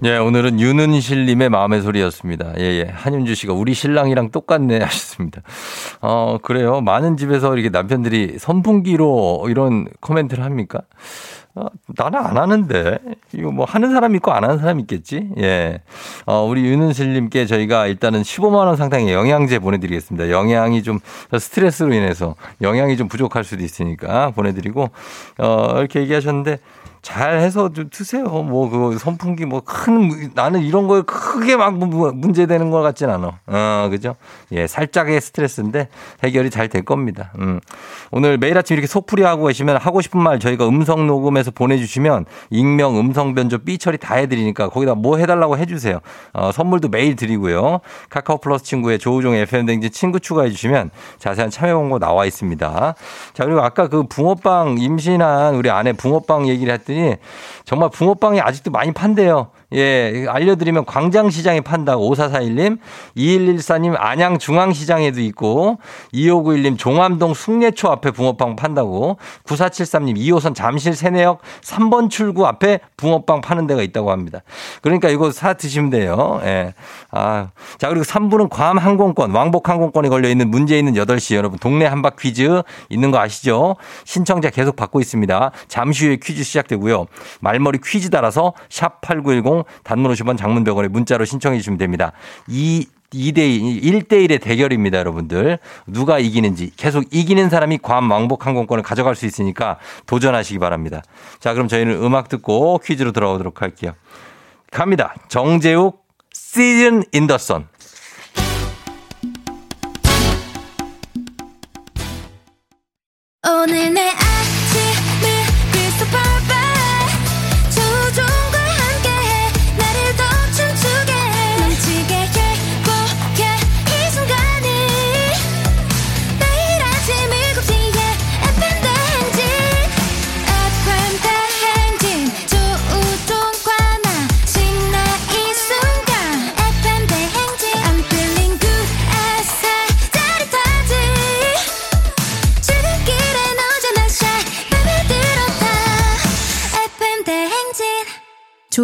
A: 예, 오늘은 윤은실님의 마음의 소리였습니다. 예, 예. 한윤주 씨가 우리 신랑이랑 똑같네 하셨습니다. 어, 그래요. 많은 집에서 이렇게 남편들이 선풍기로 이런 코멘트를 합니까? 어, 나는 안 하는데. 이거 뭐 하는 사람 있고 안 하는 사람 있겠지? 예. 어, 우리 윤은실님께 저희가 일단은 15만원 상당의 영양제 보내드리겠습니다. 영양이 좀 스트레스로 인해서 영양이 좀 부족할 수도 있으니까 보내드리고, 어, 이렇게 얘기하셨는데, 잘 해서 좀 드세요. 뭐, 그 선풍기 뭐 큰, 나는 이런 거에 크게 막 문제되는 것 같진 않아. 어, 그죠? 예, 살짝의 스트레스인데 해결이 잘 될 겁니다. 음. 오늘 매일 아침 이렇게 속풀이 하고 계시면 하고 싶은 말 저희가 음성 녹음해서 보내주시면 익명, 음성 변조, 삐 처리 다 해드리니까 거기다 뭐 해달라고 해주세요. 어, 선물도 매일 드리고요. 카카오 플러스 친구에 조우종 FM댕진 친구 추가해주시면 자세한 참여 방법 나와 있습니다. 자, 그리고 아까 그 붕어빵 임신한 우리 아내 붕어빵 얘기를 했더니 그랬더니 정말 붕어빵이 아직도 많이 판대요. 예, 알려드리면 광장시장에 판다고 5441님, 2114님 안양 중앙시장에도 있고 2591님 종암동 숭례초 앞에 붕어빵 판다고 9473님 2호선 잠실 세내역 3번 출구 앞에 붕어빵 파는 데가 있다고 합니다. 그러니까 이거 사 드시면 돼요. 예. 아, 자 그리고 3부는 괌 항공권, 왕복 항공권에 걸려 있는 문제 있는 8시 여러분 동네 한박 퀴즈 있는 거 아시죠? 신청자 계속 받고 있습니다. 잠시 후에 퀴즈 시작되고요. 말머리 퀴즈 따라서 샵8910 단문 50원 장문 100원에 문자로 신청해 주시면 됩니다. 이 2대2, 1대1의 대결입니다, 여러분들. 누가 이기는지. 계속 이기는 사람이 괌 왕복 항공권을 가져갈 수 있으니까 도전하시기 바랍니다. 자, 그럼 저희는 음악 듣고 퀴즈로 돌아오도록 할게요. 갑니다. 정재욱, 시즌 인더선. 오늘 내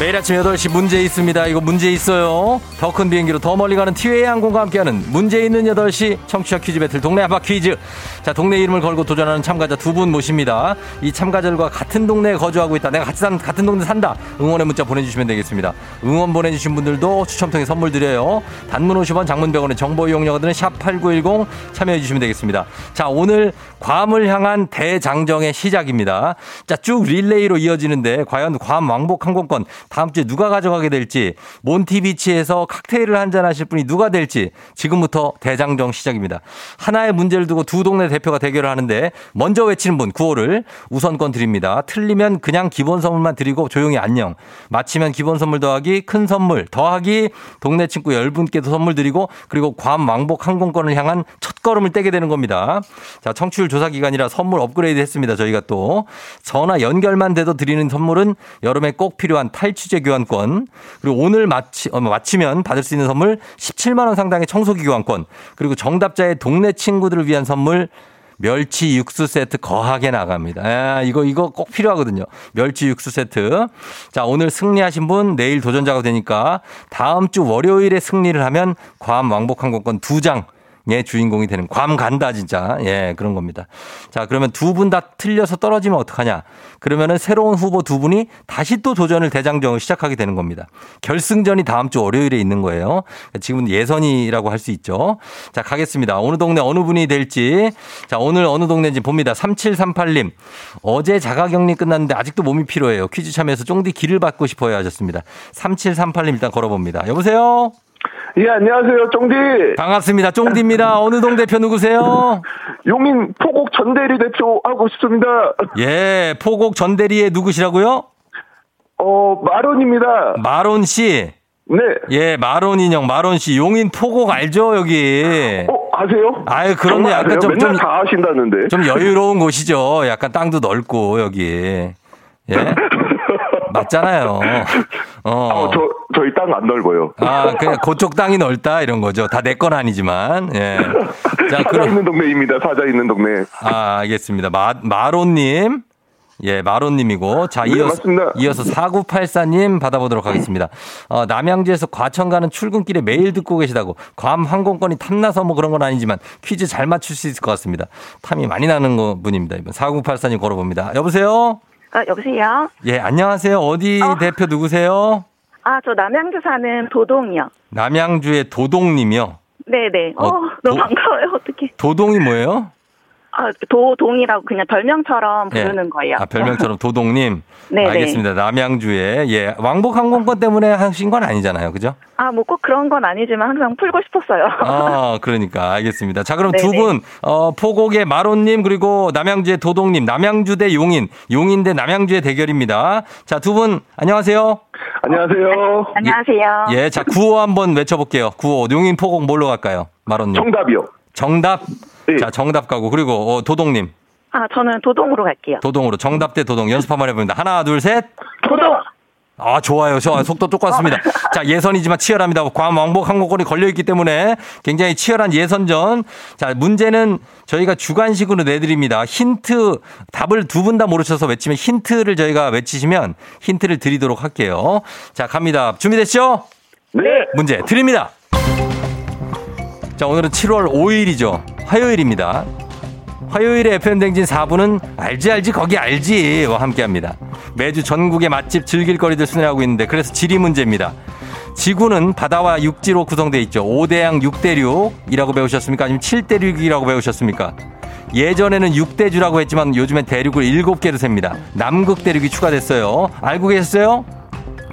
A: 매일 아침 8시 문제 있습니다. 이거 문제 있어요. 더 큰 비행기로 더 멀리 가는 티웨이 항공과 함께하는 문제 있는 8시 청취자 퀴즈 배틀 동네 한바 퀴즈. 자, 동네 이름을 걸고 도전하는 참가자 두 분 모십니다. 이 참가자들과 같은 동네에 거주하고 있다. 내가 같이 산, 같은 동네 산다. 응원의 문자 보내주시면 되겠습니다. 응원 보내주신 분들도 추첨 통해 선물 드려요. 단문 50원, 장문 100원의 정보 이용료가 샵8910 참여해주시면 되겠습니다. 자, 오늘 괌을 향한 대장정의 시작입니다. 자, 쭉 릴레이로 이어지는데 과연 괌 왕복 항공권 다음 주에 누가 가져가게 될지 몬티비치에서 칵테일을 한잔 하실 분이 누가 될지 지금부터 대장정 시작입니다. 하나의 문제를 두고 두 동네 대표가 대결을 하는데 먼저 외치는 분 구호를 우선권 드립니다. 틀리면 그냥 기본 선물만 드리고 조용히 안녕. 마치면 기본 선물 더하기 큰 선물 더하기 동네 친구 10분께도 선물 드리고 그리고 괌 왕복 항공권을 향한 첫 걸음을 떼게 되는 겁니다. 자, 청취율 조사 기간이라 선물 업그레이드 했습니다. 저희가 또 전화 연결만 돼도 드리는 선물은 여름에 꼭 필요한 탈탈 취제 교환권, 그리고 오늘 마치, 어, 마치면 받을 수 있는 선물 17만 원 상당의 청소기 교환권, 그리고 정답자의 동네 친구들을 위한 선물 멸치 육수 세트 거하게 나갑니다. 아, 이거, 이거 꼭 필요하거든요. 멸치 육수 세트. 자, 오늘 승리하신 분 내일 도전자가 되니까 다음 주 월요일에 승리를 하면 괌 왕복 항공권 2장 예, 주인공이 되는 괌 간다 진짜. 예, 그런 겁니다. 자, 그러면 두 분 다 틀려서 떨어지면 어떡하냐? 그러면은 새로운 후보 두 분이 다시 또 도전을 대장정을 시작하게 되는 겁니다. 결승전이 다음 주 월요일에 있는 거예요. 지금은 예선이라고 할 수 있죠. 자, 가겠습니다. 어느 동네 어느 분이 될지. 자, 오늘 어느 동네인지 봅니다. 3738님. 어제 자가격리 끝났는데 아직도 몸이 필요해요. 퀴즈 참여해서 쫑디 길을 받고 싶어요 하셨습니다. 3738님 일단 걸어봅니다. 여보세요?
F: 예, 안녕하세요. 쫑디.
A: 반갑습니다. 쫑디입니다. 어느 동 대표 누구세요?
F: 용인 포곡 전대리 대표 하고 싶습니다.
A: 예, 포곡 전대리의 누구시라고요?
F: 어, 마론입니다.
A: 마론 씨.
F: 네.
A: 예, 마론 인형, 마론 씨. 용인 포곡 알죠, 여기?
F: 어, 아세요?
A: 아유, 그럼요. 약간 좀,
F: 좀. 다 아신다는데.
A: 좀 여유로운 곳이죠. 약간 땅도 넓고, 여기. 예? 맞잖아요.
F: 어. 어, 저, 저희 땅 안 넓어요.
A: 아, 그냥 그쪽 땅이 넓다 이런 거죠. 다 내 건 아니지만. 예.
F: 자, 사자 그럼, 있는 동네입니다. 사자 있는 동네.
A: 아, 알겠습니다. 마, 마로님. 예, 마로님이고. 자, 네, 이어서, 맞습니다. 이어서 4984님 받아보도록 하겠습니다. 어, 남양주에서 과천 가는 출근길에 매일 듣고 계시다고. 괌 항공권이 탐나서 뭐 그런 건 아니지만 퀴즈 잘 맞출 수 있을 것 같습니다. 탐이 많이 나는 거 분입니다. 이번 4984님 걸어봅니다. 여보세요?
B: 아, 여보세요?
A: 예, 안녕하세요. 어디 어. 대표 누구세요?
B: 아, 저 남양주 사는 도동이요.
A: 남양주의 도동님이요?
B: 네네. 어, 어 너무 도, 반가워요. 어떻게.
A: 도동이 뭐예요?
B: 아, 도동이라고 그냥 별명처럼 예. 부르는 네. 거예요.
A: 아, 별명처럼 도동님? 네. 알겠습니다. 남양주에. 예. 왕복 항공권 때문에 하신 건 아니잖아요. 그죠?
B: 아, 뭐 꼭 그런 건 아니지만 항상 풀고 싶었어요.
A: 아, 그러니까. 알겠습니다. 자, 그럼 두 분, 어, 포곡의 마론님, 그리고 남양주의 도동님, 남양주 대 용인, 용인 대 남양주의 대결입니다. 자, 두 분, 안녕하세요.
F: 안녕하세요.
B: 안녕하세요.
A: 예, 예 자, 구호 한번 외쳐볼게요. 구호. 용인 포곡 뭘로 갈까요? 마론님.
F: 정답이요.
A: 정답? 네. 자, 정답 가고. 그리고, 어, 도동님.
B: 아, 저는 도동으로 갈게요.
A: 도동으로. 정답 대 도동. 연습 한번 해봅니다. 하나, 둘, 셋.
B: 도동!
A: 아, 좋아요. 저 속도 똑같습니다. 어. 자, 예선이지만 치열합니다. 괌 왕복 항공권이 걸려 있기 때문에 굉장히 치열한 예선전. 자, 문제는 저희가 주관식으로 내드립니다. 힌트, 답을 두 분 다 모르셔서 외치면 힌트를 저희가 외치시면 힌트를 드리도록 할게요. 자, 갑니다. 준비됐죠?
F: 네.
A: 문제 드립니다. 자, 오늘은 7월 5일이죠. 화요일입니다. 화요일에 FM댕진 4부는 알지 알지 거기 알지와 함께합니다. 매주 전국의 맛집 즐길거리들 순회하고 있는데 그래서 지리 문제입니다. 지구는 바다와 육지로 구성되어 있죠. 5대양 6대륙이라고 배우셨습니까? 아니면 7대륙이라고 배우셨습니까? 예전에는 6대주라고 했지만 요즘엔 대륙을 7개로 셉니다. 남극 대륙이 추가됐어요. 알고 계셨어요?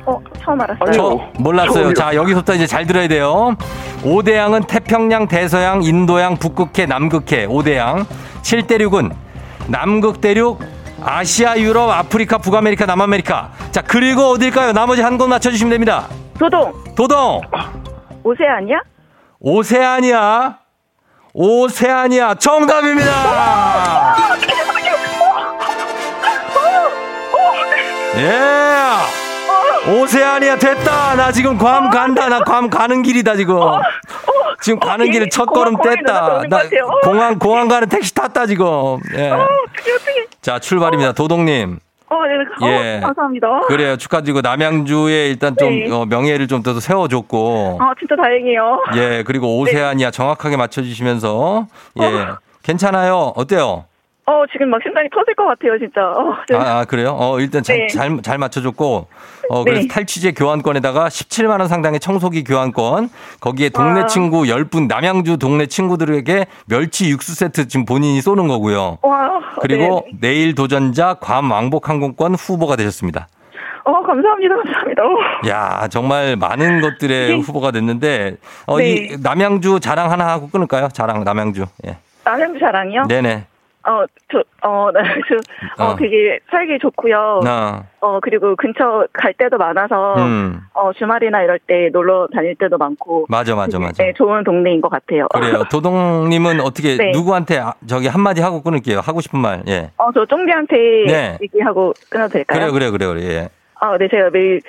B: 어, 처음 알았어요. 저
A: 몰랐어요. 처음이요. 자, 여기서부터 이제 잘 들어야 돼요. 5대양은 태평양, 대서양, 인도양, 북극해, 남극해. 5대양. 7대륙은 남극 대륙, 아시아, 유럽, 아프리카, 북아메리카, 남아메리카. 자, 그리고 어딜까요? 나머지 한 곳 맞춰주시면 됩니다.
B: 도동.
A: 도동.
B: 오세아니아?
A: 오세아니아. 오세아니아. 정답입니다. 예. 오세아니아 됐다. 나 지금 괌 간다. 나 괌 가는 길이다 지금. 지금 가는 길에 첫 걸음 뗐다. 나 공항 공항 가는 택시 탔다 지금. 예. 어, 자 출발입니다. 도동님.
B: 어, 네. 어, 예. 어, 감사합니다.
A: 그래요. 축하드리고 남양주에 일단 좀 네. 어, 명예를 좀 더 세워줬고.
B: 아, 진짜 다행이에요.
A: 예, 그리고 오세아니아 네. 정확하게 맞춰주시면서 예, 어. 괜찮아요. 어때요?
B: 어, 지금 막 심장이 터질 것 같아요, 진짜. 어, 네.
A: 아, 아, 그래요? 어, 일단 잘, 네. 잘, 잘 맞춰줬고, 어, 그래서 네. 탈취제 교환권에다가 17만 원 상당의 청소기 교환권, 거기에 동네 와. 친구 10분, 남양주 동네 친구들에게 멸치 육수 세트 지금 본인이 쏘는 거고요.
B: 와.
A: 그리고 네. 내일 도전자 괌 왕복 항공권 후보가 되셨습니다.
B: 어, 감사합니다, 감사합니다.
A: 야, 정말 많은 것들의 네. 후보가 됐는데, 어, 이 네. 남양주 자랑 하나 하고 끊을까요? 자랑, 남양주. 예.
B: 남양주 자랑이요?
A: 네네.
B: 어, 저, 어, 나, 저, 어, 어, 되게 살기 좋고요. 어. 어, 그리고 근처 갈 때도 많아서, 음. 어, 주말이나 이럴 때 놀러 다닐 때도 많고.
A: 맞아, 맞아, 맞아.
B: 네, 좋은 동네인 것 같아요.
A: 그래요. 도동님은 어떻게, 네. 누구한테 아, 저기 한마디 하고 끊을게요. 하고 싶은 말, 예.
B: 어, 저 쫑디한테 네. 얘기하고 끊어도 될까요?
A: 그래요, 그래요, 그래요, 그래, 예.
B: 아, 네, 제가 매일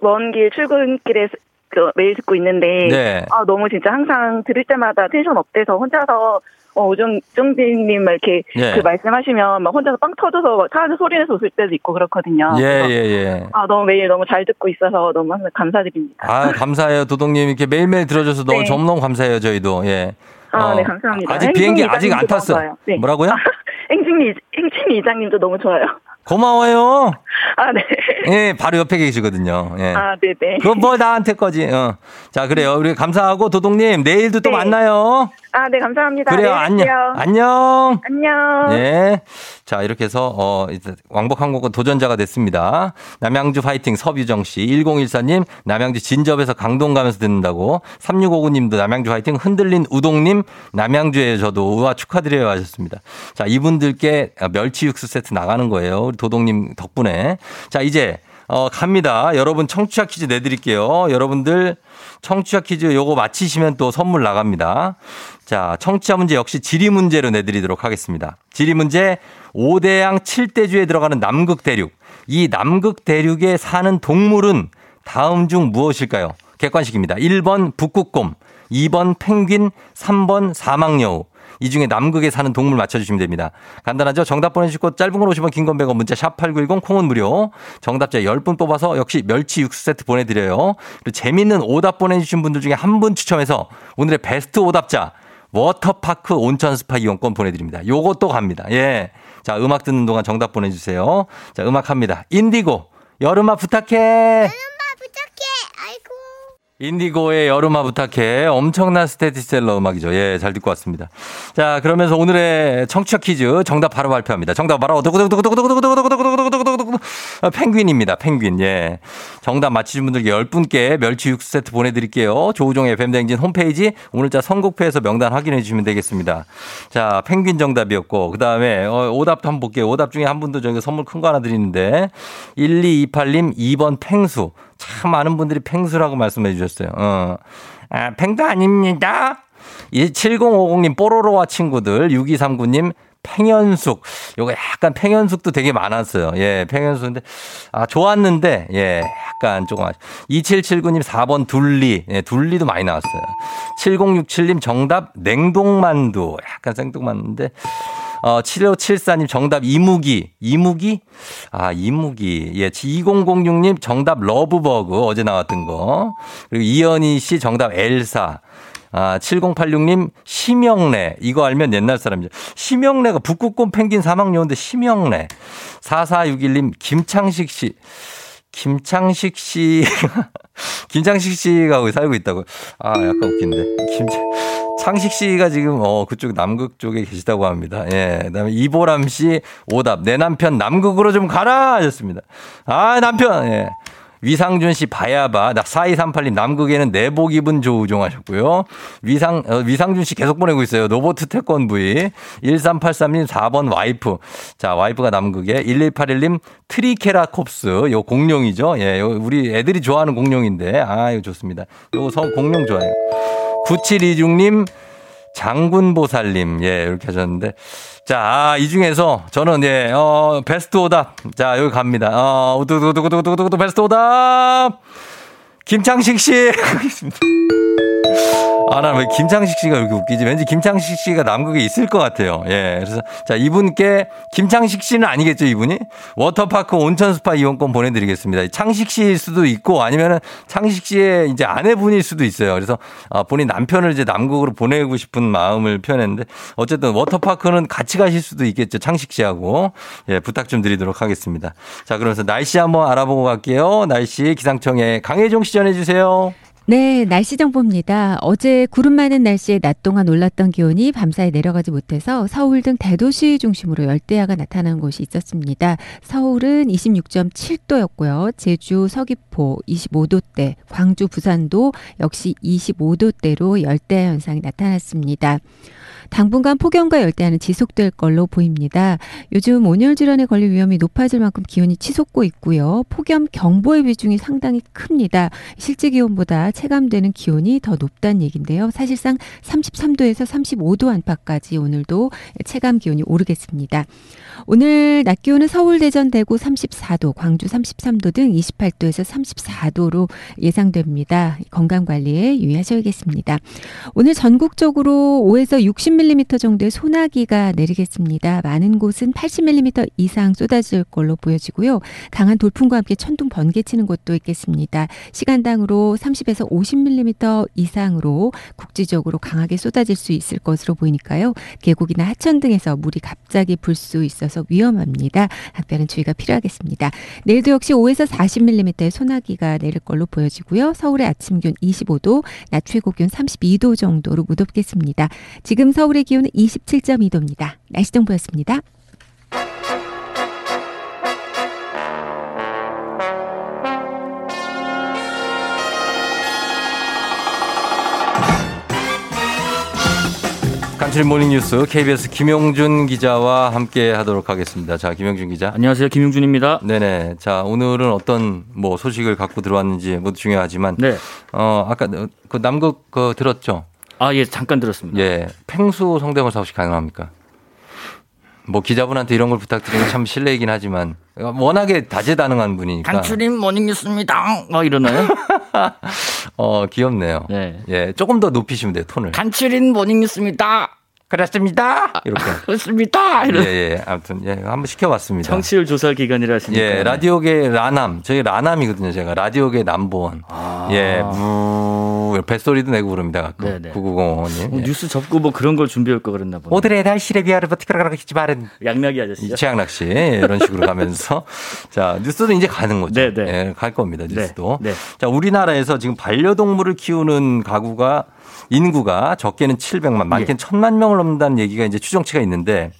B: 먼길 출근길에 그 매일 듣고 있는데 네. 아 너무 진짜 항상 들을 때마다 tension up돼서 혼자서 어, 오정, 정진님 막 이렇게 예. 그 말씀하시면 막 혼자서 빵 터져서 막 차에서 소리 내서 웃을 때도 있고 그렇거든요.
A: 예, 예, 예.
B: 아, 너무 매일 너무 잘 듣고 있어서 너무 항상 감사드립니다.
A: 아, 감사해요. 도동님 이렇게 매일매일 들어줘서 너무 네. 너무 감사해요. 저희도. 예.
B: 아, 어, 네, 감사합니다.
A: 아직 비행기 아직 안 탔어요. 네. 뭐라고요?
B: 행진이, 행진이 이장님도 너무 좋아요.
A: 고마워요.
B: 아, 네.
A: 예, 바로 옆에 계시거든요. 예.
B: 아, 네네. 네.
A: 그건 뭐 나한테 거지. 어. 자, 그래요. 우리 감사하고 도동님 내일도 또 네. 만나요.
B: 아, 네, 감사합니다.
A: 그래요. 네, 안녕. 안녕.
B: 안녕.
A: 예. 자, 이렇게 해서, 어, 이제 왕복 항공권 도전자가 됐습니다. 남양주 파이팅 서뷰정 씨. 1014님, 남양주 진접에서 강동 가면서 듣는다고. 3659님도 남양주 파이팅 흔들린 우동님, 남양주에 저도 우와 축하드려요 하셨습니다. 자, 이분들께 멸치 육수 세트 나가는 거예요. 우리 도동님 덕분에. 자, 이제 어, 갑니다. 여러분 청취자 퀴즈 내드릴게요. 여러분들 청취자 퀴즈 요거 맞히시면 또 선물 나갑니다. 자, 청취자 문제 역시 지리 문제로 내드리도록 하겠습니다. 지리 문제 5대양 7대주에 들어가는 남극 대륙. 이 남극 대륙에 사는 동물은 다음 중 무엇일까요? 객관식입니다. 1번 북극곰, 2번 펭귄, 3번 사막여우. 이 중에 남극에 사는 동물 맞춰주시면 됩니다. 간단하죠? 정답 보내주시고 짧은 글 50원 긴 글 100원 문자 샵 8910 콩은 무료. 정답자 10분 뽑아서 역시 멸치 육수 세트 보내드려요. 그리고 재밌는 오답 보내주신 분들 중에 한 분 추첨해서 오늘의 베스트 오답자 워터파크 온천 스파 이용권 보내드립니다. 요것도 갑니다. 예. 자, 음악 듣는 동안 정답 보내주세요. 자, 음악 합니다. 인디고, 여름아 부탁해. 인디고의 여름아 부탁해. 엄청난 스테디셀러 음악이죠. 예, 잘 듣고 왔습니다. 자, 그러면서 오늘의 청취자 퀴즈 정답 바로 발표합니다. 정답 바로 펭귄입니다. 펭귄. 예. 정답 맞히신 분들께 10분께 멸치 육수 세트 보내드릴게요. 조우종의 FM댕진 홈페이지 오늘자 선곡표에서 명단 확인해 주시면 되겠습니다. 자, 펭귄 정답이었고, 그 다음에 오답도 한번 볼게요. 오답 중에 한 분도 저희가 선물 큰 거 하나 드리는데, 1228님 2번 펭수. 참 많은 분들이 팽수라고 말씀해 주셨어요. 어. 아, 팽도 아닙니다. 7050님 뽀로로와 친구들 6239님 팽현숙. 요거 약간 팽현숙도 되게 많았어요. 예, 팽현숙인데, 아, 좋았는데, 예, 약간 조금. 2779님 4번 둘리. 예, 둘리도 많이 나왔어요. 7067님 정답 냉동만두. 약간 생뚱맞는데, 어, 7574님 정답 이무기. 이무기? 아, 이무기. 예, 2006님 정답 러브버그. 어제 나왔던 거. 그리고 이현희 씨 정답 엘사. 아, 7086님, 심영래. 이거 알면 옛날 사람이죠. 심영래가 북극곰 펭귄 사막여운데 심영래. 4461님, 김창식 씨. 김창식 씨, 김창식 씨가 거기 살고 있다고. 아, 약간 웃긴데. 김창, 창식 씨가 지금 어 그쪽 남극 쪽에 계시다고 합니다. 예. 그 다음에 이보람 씨 오답 내 남편 남극으로 좀 가라 하셨습니다. 아 남편 예. 위상준 씨 바야바 4238님 남극에는 내복 입은 조우종 하셨고요. 위상 어, 위상준 씨 계속 보내고 있어요. 로보트 태권브이 1383님 4번 와이프. 자, 와이프가 남극에 1181님 트리케라톱스 요 공룡이죠. 예, 요 우리 애들이 좋아하는 공룡인데 아, 이거 좋습니다. 요거 성 공룡 좋아해요. 9726님, 장군보살님, 예, 이렇게 하셨는데. 자, 아, 이 중에서 저는, 예, 어, 베스트 오답. 자, 여기 갑니다. 어, 우두두두두두두두 베스트 오답! 김창식 씨! 아, 나 왜 김창식 씨가 이렇게 웃기지? 왠지 김창식 씨가 남극에 있을 것 같아요. 예. 그래서 자, 이분께 김창식 씨는 아니겠죠, 이분이? 워터파크 온천 스파 이용권 보내드리겠습니다. 창식 씨일 수도 있고 아니면은 창식 씨의 이제 아내분일 수도 있어요. 그래서 아, 본인 남편을 이제 남극으로 보내고 싶은 마음을 표현했는데 어쨌든 워터파크는 같이 가실 수도 있겠죠. 창식 씨하고. 예, 부탁 좀 드리도록 하겠습니다. 자, 그러면서 날씨 한번 알아보고 갈게요. 날씨 기상청에 강혜종 시 전해주세요.
G: 네, 날씨 정보입니다. 어제 구름 많은 날씨에 낮 동안 올랐던 기온이 밤사이 내려가지 못해서 서울 등 대도시 중심으로 열대야가 나타난 곳이 있었습니다. 서울은 26.7도였고요. 제주, 서귀포 25도대, 광주, 부산도 역시 25도대로 열대야 현상이 나타났습니다. 당분간 폭염과 열대야는 지속될 걸로 보입니다. 요즘 온열 질환에 걸릴 위험이 높아질 만큼 기온이 치솟고 있고요. 폭염 경보의 비중이 상당히 큽니다. 실제 기온보다 체감되는 기온이 더 높다는 얘기인데요. 사실상 33도에서 35도 안팎까지 오늘도 체감 기온이 오르겠습니다. 오늘 낮 기온은 서울, 대전, 대구 34도, 광주 33도 등 28도에서 34도로 예상됩니다. 건강 관리에 유의하셔야겠습니다. 오늘 전국적으로 5에서 60mm 정도의 소나기가 내리겠습니다. 많은 곳은 80mm 이상 쏟아질 걸로 보여지고요. 강한 돌풍과 함께 천둥 번개 치는 곳도 있겠습니다. 시간당으로 30에서 50mm 이상으로 국지적으로 강하게 쏟아질 수 있을 것으로 보이니까요. 계곡이나 하천 등에서 물이 갑자기 불 수 있어서 위험합니다. 각별한 주의가 필요하겠습니다. 내일도 역시 5에서 40mm의 소나기가 내릴 걸로 보여지고요. 서울의 아침 기온 25도, 낮 최고 기온 32도 정도로 무덥겠습니다. 지금 서울의 기온은 27.2도입니다. 날씨 정보였습니다.
A: 간추린 모닝뉴스 KBS 김용준 기자와 함께 하도록 하겠습니다. 자, 김용준 기자.
H: 안녕하세요. 김용준입니다.
A: 네네. 자, 오늘은 어떤 뭐 소식을 갖고 들어왔는지 모두 중요하지만. 네. 어, 아까 그 남극 그 들었죠?
H: 아, 예, 잠깐 들었습니다.
A: 예. 팽수 성대모사 혹시 가능합니까? 뭐 기자분한테 이런 걸 부탁드리는 참 실례이긴 하지만 워낙에 다재다능한 분이니까.
H: 간추린 모닝뉴스입니다. 뭐 이러나요?
A: 어 귀엽네요. 네. 예, 조금 더 높이시면 돼요 톤을.
H: 간추린 모닝뉴스입니다.
A: 그렇습니다. 이렇게.
H: 그렇습니다.
A: 이런. 예, 예. 아무튼, 예. 한번 시켜봤습니다.
H: 청취율 조사 기간이라 하시니까.
A: 예, 라디오계 라남. 저희 라남이거든요, 제가. 라디오계 남보원. 아. 예, 무, 뱃소리도 내고 그럽니다. 가끔. 9905님.
H: 뭐 예. 뉴스 접고 뭐 그런 걸 준비할 거 그랬나 보네.
A: 오늘의 날씨를 위하여 버티라라겠지 말은.
H: 양락이 아저씨.
A: 최양락 씨. 이런 식으로 가면서. 자, 뉴스도 이제 가는 거죠. 네네. 네. 예, 갈 겁니다, 뉴스도. 네, 네. 자, 우리나라에서 지금 반려동물을 키우는 가구가 인구가 적게는 700만, 많게는 예. 1000만 명을 넘는다는 얘기가 이제 추정치가 있는데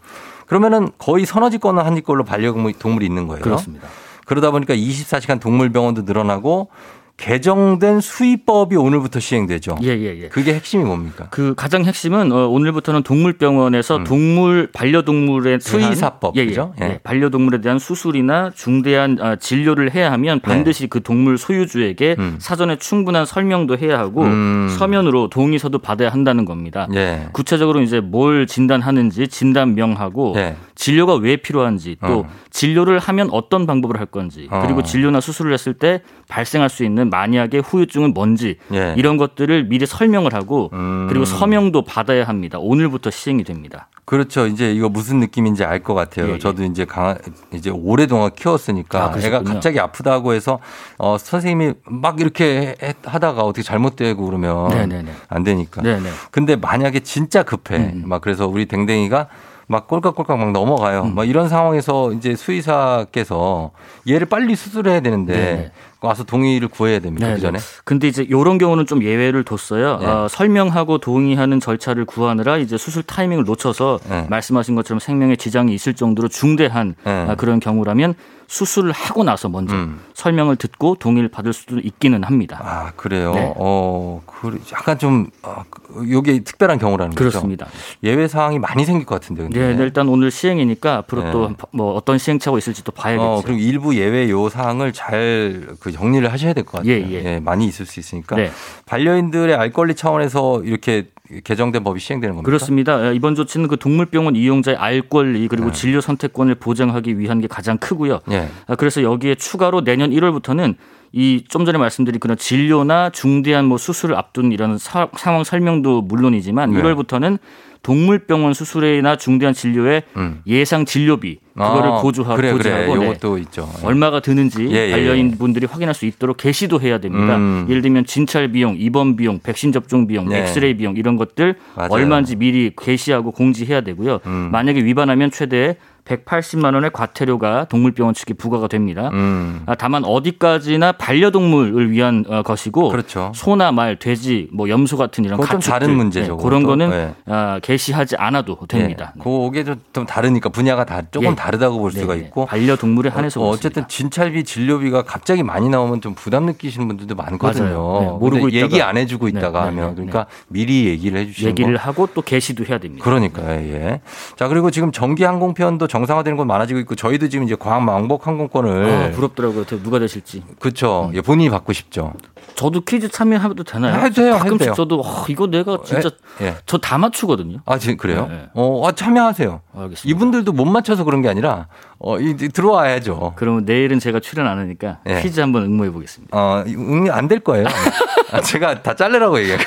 A: 그러면은 거의 서너 지권은 한 지꼴로 반려동물이 있는 거예요.
H: 그렇습니다.
A: 그러다 보니까 24시간 동물병원도 늘어나고 개정된 수의법이 오늘부터 시행되죠.
H: 예, 예, 예.
A: 그게 핵심이 뭡니까?
H: 그 가장 핵심은 어, 오늘부터는 동물병원에서 음. 동물 반려동물의
A: 수의사법
H: 예, 예, 예. 예. 반려동물에 대한 수술이나 중대한 아, 진료를 해야 하면 네. 반드시 네. 그 동물 소유주에게 음. 사전에 충분한 설명도 해야 하고 음. 서면으로 동의서도 받아야 한다는 겁니다. 예. 구체적으로 이제 뭘 진단하는지 진단명하고 예. 진료가 왜 필요한지 또 어. 진료를 하면 어떤 방법을 할 건지 그리고 어. 진료나 수술을 했을 때 발생할 수 있는 만약의 후유증은 뭔지 예. 이런 것들을 미리 설명을 하고 음. 그리고 서명도 받아야 합니다. 오늘부터 시행이 됩니다.
A: 그렇죠. 이제 이거 무슨 느낌인지 알 것 같아요. 예, 예. 저도 이제 강 이제 오래동안 키웠으니까 아, 애가 갑자기 아프다고 해서 어 선생님이 막 이렇게 하다가 어떻게 잘못되고 그러면 네네네. 안 되니까. 네네. 근데 만약에 진짜 급해. 음. 막 그래서 우리 댕댕이가 막 꼴깍꼴깍 막 넘어가요. 음. 막 이런 상황에서 이제 수의사께서 얘를 빨리 수술해야 되는데 네. 와서 동의를 구해야 됩니다. 그 전에.
H: 근데 이제 이런 경우는 좀 예외를 뒀어요. 네. 어, 설명하고 동의하는 절차를 구하느라 이제 수술 타이밍을 놓쳐서 네. 말씀하신 것처럼 생명에 지장이 있을 정도로 중대한 네. 그런 경우라면 수술을 하고 나서 먼저 음. 설명을 듣고 동의를 받을 수도 있기는 합니다.
A: 아 그래요. 네. 어, 그 약간 좀 어, 요게 특별한 경우라는
H: 그렇습니다.
A: 거죠. 예외 사항이 많이 생길 것 같은데.
H: 근데. 네, 일단 오늘 시행이니까 앞으로 네. 또뭐 어떤 시행착오 있을지 또 봐야겠죠. 어,
A: 그리고 일부 예외 요 사항을 잘 그 정리를 하셔야 될 것 같아요. 예, 예. 예, 많이 있을 수 있으니까 네. 반려인들의 알 권리 차원에서 이렇게 개정된 법이 시행되는 겁니다.
H: 그렇습니다. 이번 조치는 그 동물병원 이용자의 알 권리 그리고 네. 진료 선택권을 보장하기 위한 게 가장 크고요. 네. 그래서 여기에 추가로 내년 1월부터는 이 좀 전에 말씀드린 그런 진료나 중대한 뭐 수술을 앞둔 이런 사, 상황 설명도 물론이지만 네. 1월부터는 동물병원 수술이나 중대한 진료에 음. 예상 진료비 그거를 아, 고조하고
A: 그래, 그래. 이것도 네. 있죠.
H: 예. 얼마가 드는지 예, 예, 반려인 분들이 확인할 수 있도록 게시도 해야 됩니다. 음. 예를 들면 진찰 비용, 입원 비용, 백신 접종 비용, 네. 엑스레이 비용 이런 것들 맞아요. 얼마인지 미리 게시하고 공지해야 되고요. 음. 만약에 위반하면 최대 180만 원의 과태료가 동물병원 측에 부과가 됩니다. 음. 아, 다만 어디까지나 반려동물을 위한 어, 것이고 그렇죠. 소나 말, 돼지, 뭐 염소 같은 이런 가축들
A: 다른 문제죠.
H: 네, 그런 거는 네. 아, 게시하지 않아도 됩니다.
A: 네. 그게 좀 다르니까 분야가 다 조금 예. 다르다고 볼 수가 있고
H: 반려동물에 한해서
A: 어, 어쨌든 진찰비 진료비가 갑자기 많이 나오면 좀 부담 느끼시는 분들도 많거든요. 네, 모르고 얘기 안 해주고 네, 있다가 네, 하면 그러니까 미리 얘기를 해주시는
H: 얘기를
A: 거.
H: 하고 또 게시도 해야 됩니다.
A: 그러니까요. 예. 자 그리고 지금 전기 항공편도 정상화되는 건 많아지고 있고 저희도 지금 이제 광 왕복 항공권을
H: 아, 부럽더라고요. 누가 되실지.
A: 그렇죠. 음. 본인이 받고 싶죠.
H: 저도 퀴즈 참여해도 되나요?
A: 해도 돼요.
H: 가끔씩
A: 해도 돼요.
H: 저도 어, 이거 내가 진짜 예. 저다 맞추거든요.
A: 아, 지금 그래요? 네, 네. 어, 아, 참여하세요. 알겠습니다. 이분들도 못 맞춰서 그런 게 아니라 어, 이, 들어와야죠.
H: 그러면 내일은 제가 출연 안 하니까 예. 퀴즈 한번 응모해 보겠습니다.
A: 어, 응이 안될 거예요. 아, 제가 다 자르라고 얘기해요.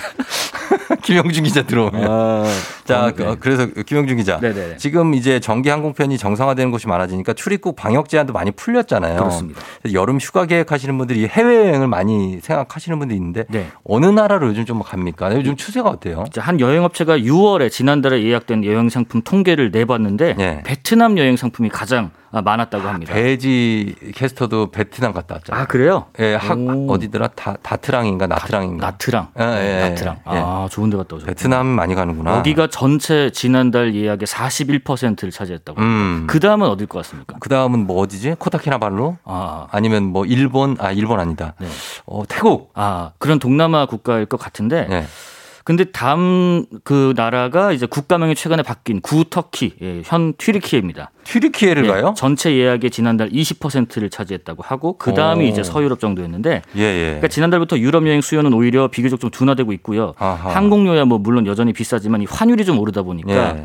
A: 김영준 기자 들어오면. 아, 자, 네. 그래서 김영준 기자. 네네. 지금 이제 전기 항공편이 정상화되는 곳이 많아지니까 출입국 방역 제한도 많이 풀렸잖아요.
H: 그렇습니다.
A: 여름 휴가 계획하시는 분들이 해외여행을 많이 생각하시는 분들이 있는데 네. 어느 나라로 요즘 좀 갑니까? 요즘 추세가 어때요?
H: 한 여행업체가 6월에 지난달에 예약된 여행 상품 통계를 내봤는데 네. 베트남 여행 상품이 가장 아, 많았다고 아, 합니다.
A: 배지 캐스터도 베트남 갔다 왔잖아요.
H: 아 그래요?
A: 예, 학 어디더라? 다 다낭인가 나트랑인가?
H: 나트랑. 예, 예,
A: 나트랑.
H: 예. 아 좋은데 갔다 오셨
A: 베트남 많이 가는구나.
H: 여기가 전체 지난달 예약의 41%를 차지했다고. 음. 그 다음은 어딜 것 같습니까?
A: 그 다음은 뭐 어디지? 코타키나발루? 아 아니면 뭐 일본? 아 일본 아니다. 네. 어 태국.
H: 아 그런 동남아 국가일 것 같은데. 네. 근데 다음 그 나라가 이제 국가명이 최근에 바뀐 구터키, 예, 현 튀르키예입니다.
A: 튀르키예를 예, 가요?
H: 전체 예약의 지난달 20%를 차지했다고 하고 그 다음이 이제 서유럽 정도였는데, 예, 예. 그러니까 지난달부터 유럽 여행 수요는 오히려 비교적 좀 둔화되고 있고요. 아하. 항공료야 뭐 물론 여전히 비싸지만 이 환율이 좀 오르다 보니까.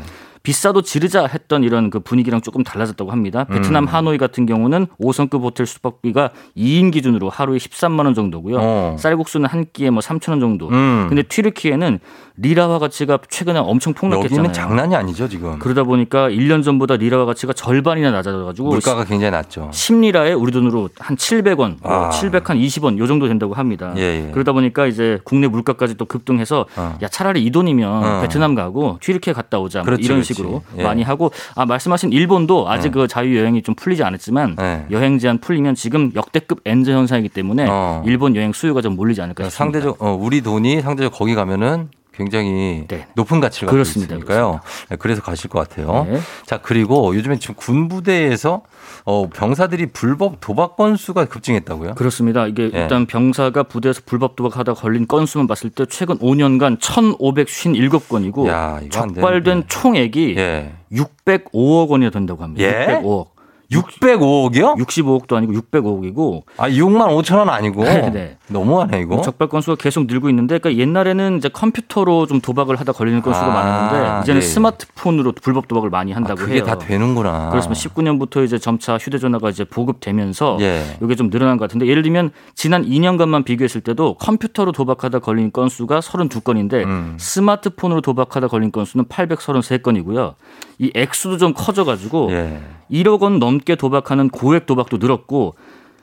H: 예. 비싸도 지르자 했던 이런 그 분위기랑 조금 달라졌다고 합니다. 베트남 음. 하노이 같은 경우는 5성급 호텔 숙박비가 2인 기준으로 하루에 13만 원 정도고요. 어. 쌀국수는 한 끼에 뭐 3천 원 정도. 음. 근데 튀르키예는 리라화 가치가 최근에 엄청 폭락했잖아요.
A: 여기는 장난이 아니죠 지금.
H: 그러다 보니까 1년 전보다 리라화 가치가 절반이나 낮아져가지고
A: 물가가 굉장히 낮죠.
H: 10리라에 우리 돈으로 한 700원, 뭐 아. 720원 요 정도 된다고 합니다. 예, 예. 그러다 보니까 이제 국내 물가까지 또 급등해서 어. 야 차라리 이 돈이면 어. 베트남 가고 튀르키예 갔다 오자 뭐 그렇지, 이런 그렇지. 식으로 예. 많이 하고 아 말씀하신 일본도 아직 예. 그 자유 여행이 좀 풀리지 않았지만 예. 여행 제한 풀리면 지금 역대급 엔저 현상이기 때문에 어. 일본 여행 수요가 좀 몰리지 않을까 싶습니다.
A: 상대적 어, 우리 돈이 상대적 거기 가면은 굉장히 네. 높은 가치를 갖고 그렇습니다. 있으니까요. 네, 그래서 가실 것 같아요. 네. 자 그리고 요즘에 지금 군부대에서 어, 병사들이 불법 도박 건수가 급증했다고요?
H: 그렇습니다. 이게 네. 일단 병사가 부대에서 불법 도박하다 걸린 건수만 봤을 때 최근 5년간 1,557건이고 야, 적발된 총액이 예. 605억 원이나 된다고 합니다. 예? 605억.
A: 605억이요?
H: 65억도 아니고 605억이고.
A: 아, 6만 5천 원 아니고. 네, 네. 너무하네 이거.
H: 적발 건수가 계속 늘고 있는데, 그러니까 옛날에는 이제 컴퓨터로 좀 도박을 하다 걸리는 건수가 아, 많았는데, 이제는 네. 스마트폰으로 불법 도박을 많이 한다고 아,
A: 그게
H: 해요.
A: 다 되는구나.
H: 그렇습니다. 19년부터 이제 점차 휴대전화가 이제 보급되면서 예. 이게 좀 늘어난 것 같은데, 예를 들면 지난 2년간만 비교했을 때도 컴퓨터로 도박하다 걸린 건수가 32건인데, 음. 스마트폰으로 도박하다 걸린 건수는 833건이고요. 이 액수도 좀 커져가지고 예. 1억 원 넘게 도박하는 고액 도박도 늘었고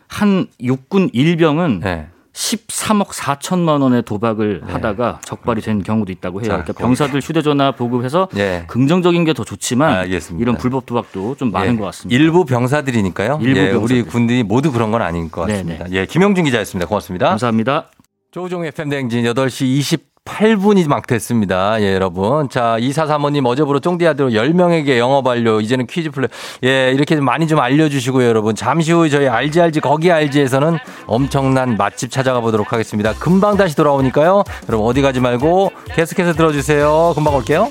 H: 한 육군 일병은 예. 13억 4천만 원의 도박을 네. 하다가 적발이 된 경우도 있다고 해요. 그러니까 병사들 휴대전화 보급해서 네. 긍정적인 게 더 좋지만 알겠습니다. 이런 불법 도박도 좀 많은 예. 것 같습니다.
A: 일부 병사들이니까요. 일부 예, 병사들. 우리 군들이 모두 그런 건 아닌 것 같습니다. 네네. 예, 김영준 기자였습니다. 고맙습니다.
H: 감사합니다.
A: 조우종 FM 댕진 8시 20 8분이 막 됐습니다. 예, 여러분. 자, 2435님 어제부로 쫑디 아들 10명에게 영어 반려, 이제는 퀴즈 플레이. 예, 이렇게 좀 많이 좀 알려주시고요, 여러분. 잠시 후 저희 알지 알지 거기 알지에서는 엄청난 맛집 찾아가 보도록 하겠습니다. 금방 다시 돌아오니까요. 여러분 어디 가지 말고 계속해서 들어주세요. 금방 올게요.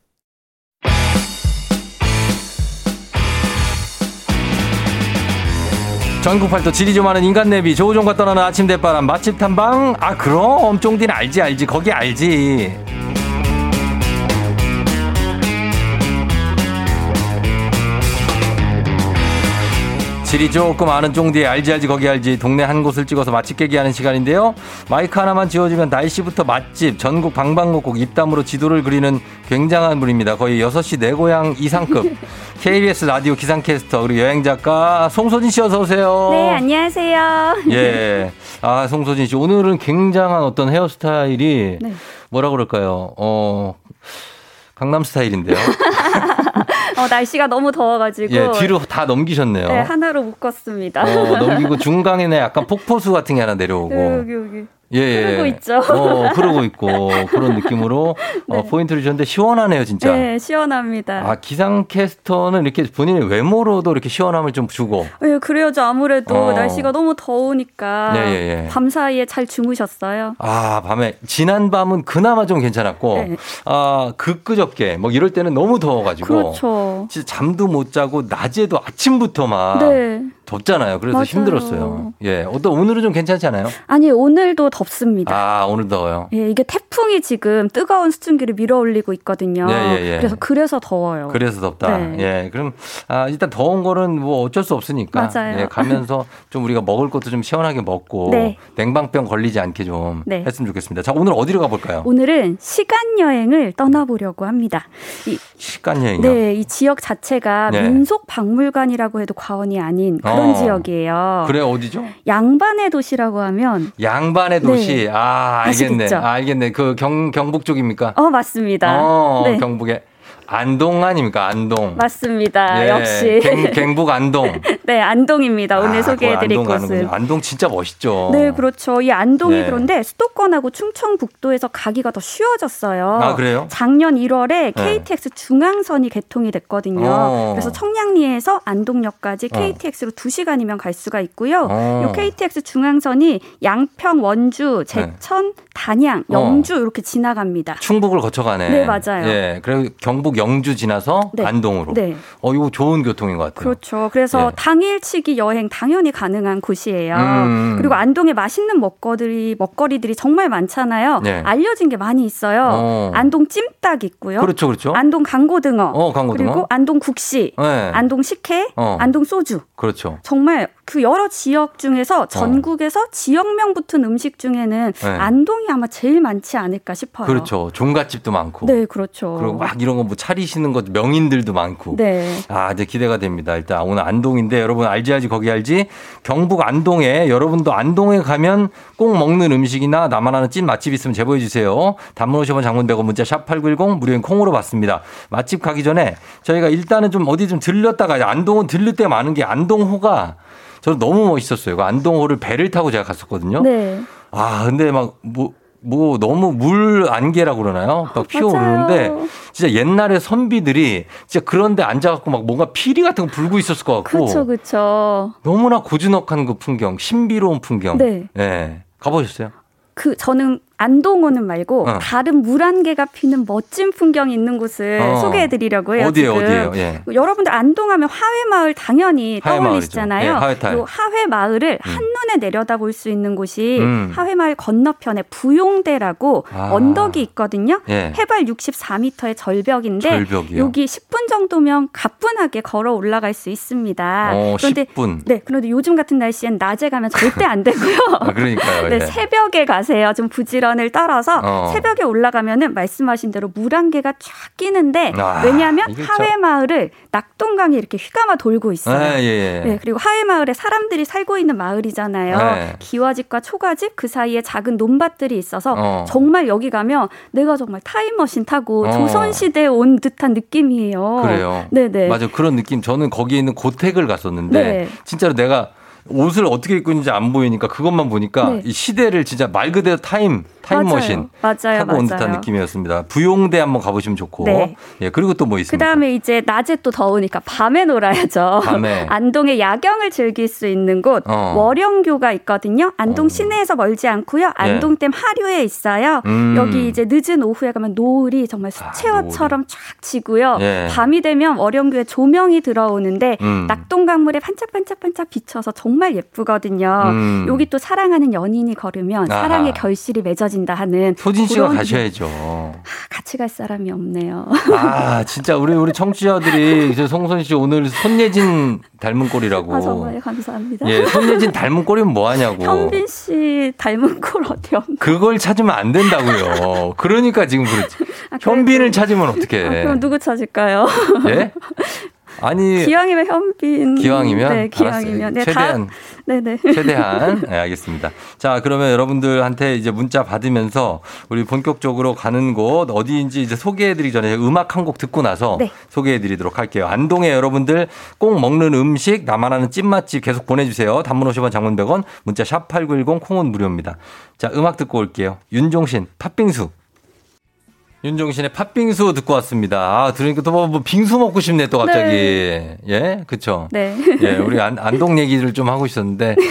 A: 전국 팔도 지리 좀 하는 인간 내비 조우종과 떠나는 아침 대바람 맛집 탐방. 아 그럼 쫑디는 알지 알지 거기 알지 질이 조금 아는 쫑디의 알지 알지 거기 알지 동네 한 곳을 찍어서 맛집 깨기 하는 시간인데요. 마이크 하나만 지워주면 날씨부터 맛집 전국 방방곡곡 입담으로 지도를 그리는 굉장한 분입니다. 거의 6시 내 고향 이상급 KBS 라디오 기상캐스터 그리고 여행작가 송소진 씨 어서 오세요.
I: 네 안녕하세요.
A: 예. 아 송소진 씨 오늘은 굉장한 어떤 헤어스타일이 네. 뭐라 그럴까요? 어 강남 스타일인데요.
I: 어, 날씨가 너무 더워가지고.
A: 예, 뒤로 다 넘기셨네요.
I: 네, 하나로 묶었습니다.
A: 어, 넘기고 중간에 약간 폭포수 같은 게 하나 내려오고.
I: 여기, 여기.
A: 예, 예.
I: 흐르고 있죠.
A: 어, 흐르고 있고 그런 느낌으로 어, 네. 어, 포인트를 주셨는데 시원하네요, 진짜.
I: 네, 시원합니다.
A: 아, 기상캐스터는 이렇게 본인의 외모로도 이렇게 시원함을 좀 주고.
I: 예, 그래야죠. 아무래도 어. 날씨가 너무 더우니까 예, 예, 예. 밤 사이에 잘 주무셨어요.
A: 아, 밤에 지난 밤은 그나마 좀 괜찮았고 네. 아, 그끄적게 뭐 이럴 때는 너무 더워 가지고
I: 그렇죠.
A: 진짜 잠도 못 자고 낮에도 아침부터 막 네. 덥잖아요. 그래서 맞아요. 힘들었어요. 예. 어떤 오늘은 좀 괜찮지 않아요?
I: 아니, 오늘도 덥습니다.
A: 아, 오늘 더워요.
I: 예, 이게 태풍이 지금 뜨거운 수증기를 밀어올리고 있거든요. 예, 예, 예. 그래서 그래서 더워요.
A: 그래서 덥다. 네. 예. 그럼 아, 일단 더운 거는 뭐 어쩔 수 없으니까
I: 맞아요.
A: 예, 가면서 좀 우리가 먹을 것도 좀 시원하게 먹고 네. 냉방병 걸리지 않게 좀 네. 했으면 좋겠습니다. 자, 오늘 어디로 가 볼까요?
I: 오늘은 시간 여행을 떠나 보려고 합니다.
A: 이, 시간 여행요
I: 네, 이 지역 자체가 네. 민속 박물관이라고 해도 과언이 아닌 그런 어. 지역이에요.
A: 그래 어디죠?
I: 양반의 도시라고 하면
A: 양반의 도시. 네. 아, 알겠네. 아, 알겠네. 그 경, 경북 쪽입니까?
I: 어, 맞습니다.
A: 어, 네. 경북에. 안동 아닙니까? 안동.
I: 맞습니다. 예, 역시.
A: 갱, 북 안동.
I: 네, 안동입니다. 오늘 아, 소개해 드릴
A: 안동
I: 곳은.
A: 안동 진짜 멋있죠.
I: 네, 그렇죠. 이 안동이 네. 그런데 수도권하고 충청북도에서 가기가 더 쉬워졌어요.
A: 아, 그래요?
I: 작년 1월에 KTX 네. 중앙선이 개통이 됐거든요. 어. 그래서 청량리에서 안동역까지 KTX로 어. 2시간이면 갈 수가 있고요. 어. 이 KTX 중앙선이 양평, 원주, 제천, 네. 단양, 영주 어. 이렇게 지나갑니다.
A: 충북을 거쳐가네.
I: 네, 맞아요.
A: 예, 그리고 경북 영주 지나서 네. 안동으로. 네. 어, 이거 좋은 교통인 것 같아요.
I: 그렇죠. 그래서 네. 당일치기 여행 당연히 가능한 곳이에요. 음. 그리고 안동에 맛있는 먹거리 먹거리들이 정말 많잖아요. 네. 알려진 게 많이 있어요. 어. 안동 찜닭 있고요.
A: 그렇죠, 그렇죠.
I: 안동 강고등어.
A: 어, 강고등어.
I: 그리고 안동 국시, 네. 안동 식혜, 어. 안동 소주.
A: 그렇죠.
I: 정말 그 여러 지역 중에서 어. 전국에서 어. 지역명 붙은 음식 중에는 네. 안동이 아마 제일 많지 않을까 싶어요.
A: 그렇죠. 종갓집도 많고.
I: 네, 그렇죠.
A: 그리고 막 이런 거뭐 차 리시는 것 명인들도 많고.
I: 네.
A: 아, 이제 기대가 됩니다. 일단 오늘 안동인데 여러분 알지 알지 거기 알지? 경북 안동에 여러분도 안동에 가면 꼭 먹는 음식이나 나만 아는 찐 맛집 있으면 제보해 주세요. 단문 50원 장문 100원 문자 샵 8910 무료인 콩으로 받습니다. 맛집 가기 전에 저희가 일단은 좀 어디 좀 들렸다가 안동은 들릴 때 많은 게 안동호가 저는 너무 멋있었어요. 그 안동호를 배를 타고 제가 갔었거든요.
I: 네.
A: 아, 근데 막 뭐, 뭐 너무 물 안개라고 그러나요? 막 피어오르는데 진짜 옛날에 선비들이 진짜 그런데 앉아갖고 막 뭔가 피리 같은 거 불고 있었을 것 같고.
I: 그렇죠, 그렇죠.
A: 너무나 고즈넉한 그 풍경, 신비로운 풍경.
I: 네.
A: 네. 가보셨어요?
I: 그 저는 안동호는 말고 어. 다른 물안개가 피는 멋진 풍경이 있는 곳을 어. 소개해드리려고 해요.
A: 어디에요, 어디에요? 예.
I: 여러분들 안동하면 하회마을 당연히 떠올리시잖아요. 예, 하회마을을 음. 한눈에 내려다볼 수 있는 곳이 음. 하회마을 건너편에 부용대라고 아. 언덕이 있거든요. 예. 해발 64m의 절벽인데 절벽이요? 여기 10분 정도면 가뿐하게 걸어 올라갈 수 있습니다.
A: 어, 그런데 10분.
I: 네, 그런데 요즘 같은 날씨엔 낮에 가면 절대 안 되고요.
A: 아, 그러니까요.
I: 네, 예. 새벽에 가세요. 좀 부지런 전을 따라서 어. 새벽에 올라가면은 말씀하신 대로 물안개가 쫙 끼는데 아, 왜냐하면 하회 마을을 낙동강이 이렇게 휘감아 돌고 있어요.
A: 아, 예, 예.
I: 네, 그리고 하회 마을에 사람들이 살고 있는 마을이잖아요. 네. 기와집과 초가집 그 사이에 작은 논밭들이 있어서 어. 정말 여기 가면 내가 정말 타임머신 타고 어. 조선 시대에 온 듯한 느낌이에요.
A: 그래요.
I: 네, 네.
A: 맞아 그런 느낌. 저는 거기에 있는 고택을 갔었는데 네. 진짜로 내가 옷을 어떻게 입고 있는지 안 보이니까 그것만 보니까 네. 이 시대를 진짜 말 그대로 타임 타임머신
I: 맞아요.
A: 타고
I: 맞아요.
A: 온 듯한 느낌이었습니다. 부용대 한번 가보시면 좋고. 네. 예, 그리고 또 뭐 있습니까?
I: 그다음에 이제 낮에 또 더우니까 밤에 놀아야죠.
A: 밤에.
I: 안동의 야경을 즐길 수 있는 곳 어. 월영교가 있거든요. 안동 어. 시내에서 멀지 않고요. 예. 안동댐 네. 하류에 있어요. 음. 여기 이제 늦은 오후에 가면 노을이 정말 수채화처럼 아, 쫙 지고요. 예. 밤이 되면 월영교에 조명이 들어오는데 음. 낙동강물에 반짝반짝반짝 비쳐서 정말 예쁘거든요. 음. 여기 또 사랑하는 연인이 걸으면 아하. 사랑의 결실이 맺어진 이어진다 하는
A: 소진 씨가 가셔야죠.
I: 같이 갈 사람이 없네요.
A: 아, 진짜 우리 우리 청취자들이 이제 송선 씨 오늘 손예진 닮은 꼴이라고.
I: 아, 정말 감사합니다.
A: 예, 손예진 닮은 꼴이면 뭐 하냐고.
I: 현빈 씨 닮은 꼴 어디 없나?
A: 그걸 찾으면 안 된다고요. 그러니까 지금 그렇지. 아, 현빈을 찾으면 어떡해. 아,
I: 그럼 누구 찾을까요?
A: 예? 아니
I: 기왕이면 현빈
A: 기왕이면
I: 네 기왕이면 네,
A: 최대한 다,
I: 네네
A: 최대한 네 알겠습니다. 자 그러면 여러분들한테 이제 문자 받으면서 우리 본격적으로 가는 곳 어디인지 이제 소개해드리기 전에 음악 한 곡 듣고 나서 네. 소개해드리도록 할게요. 안동에 여러분들 꼭 먹는 음식 나만하는 찐맛집 계속 보내주세요. 단문 50원 장문 100원 문자 샵 #8910 콩은 무료입니다. 자 음악 듣고 올게요. 윤종신 팥빙수. 윤종신의 팥빙수 듣고 왔습니다. 아, 들으니까 또 뭐 빙수 먹고 싶네, 또 갑자기. 네. 예, 그쵸?
I: 네.
A: 예, 우리 안, 안동 얘기를 좀 하고 있었는데.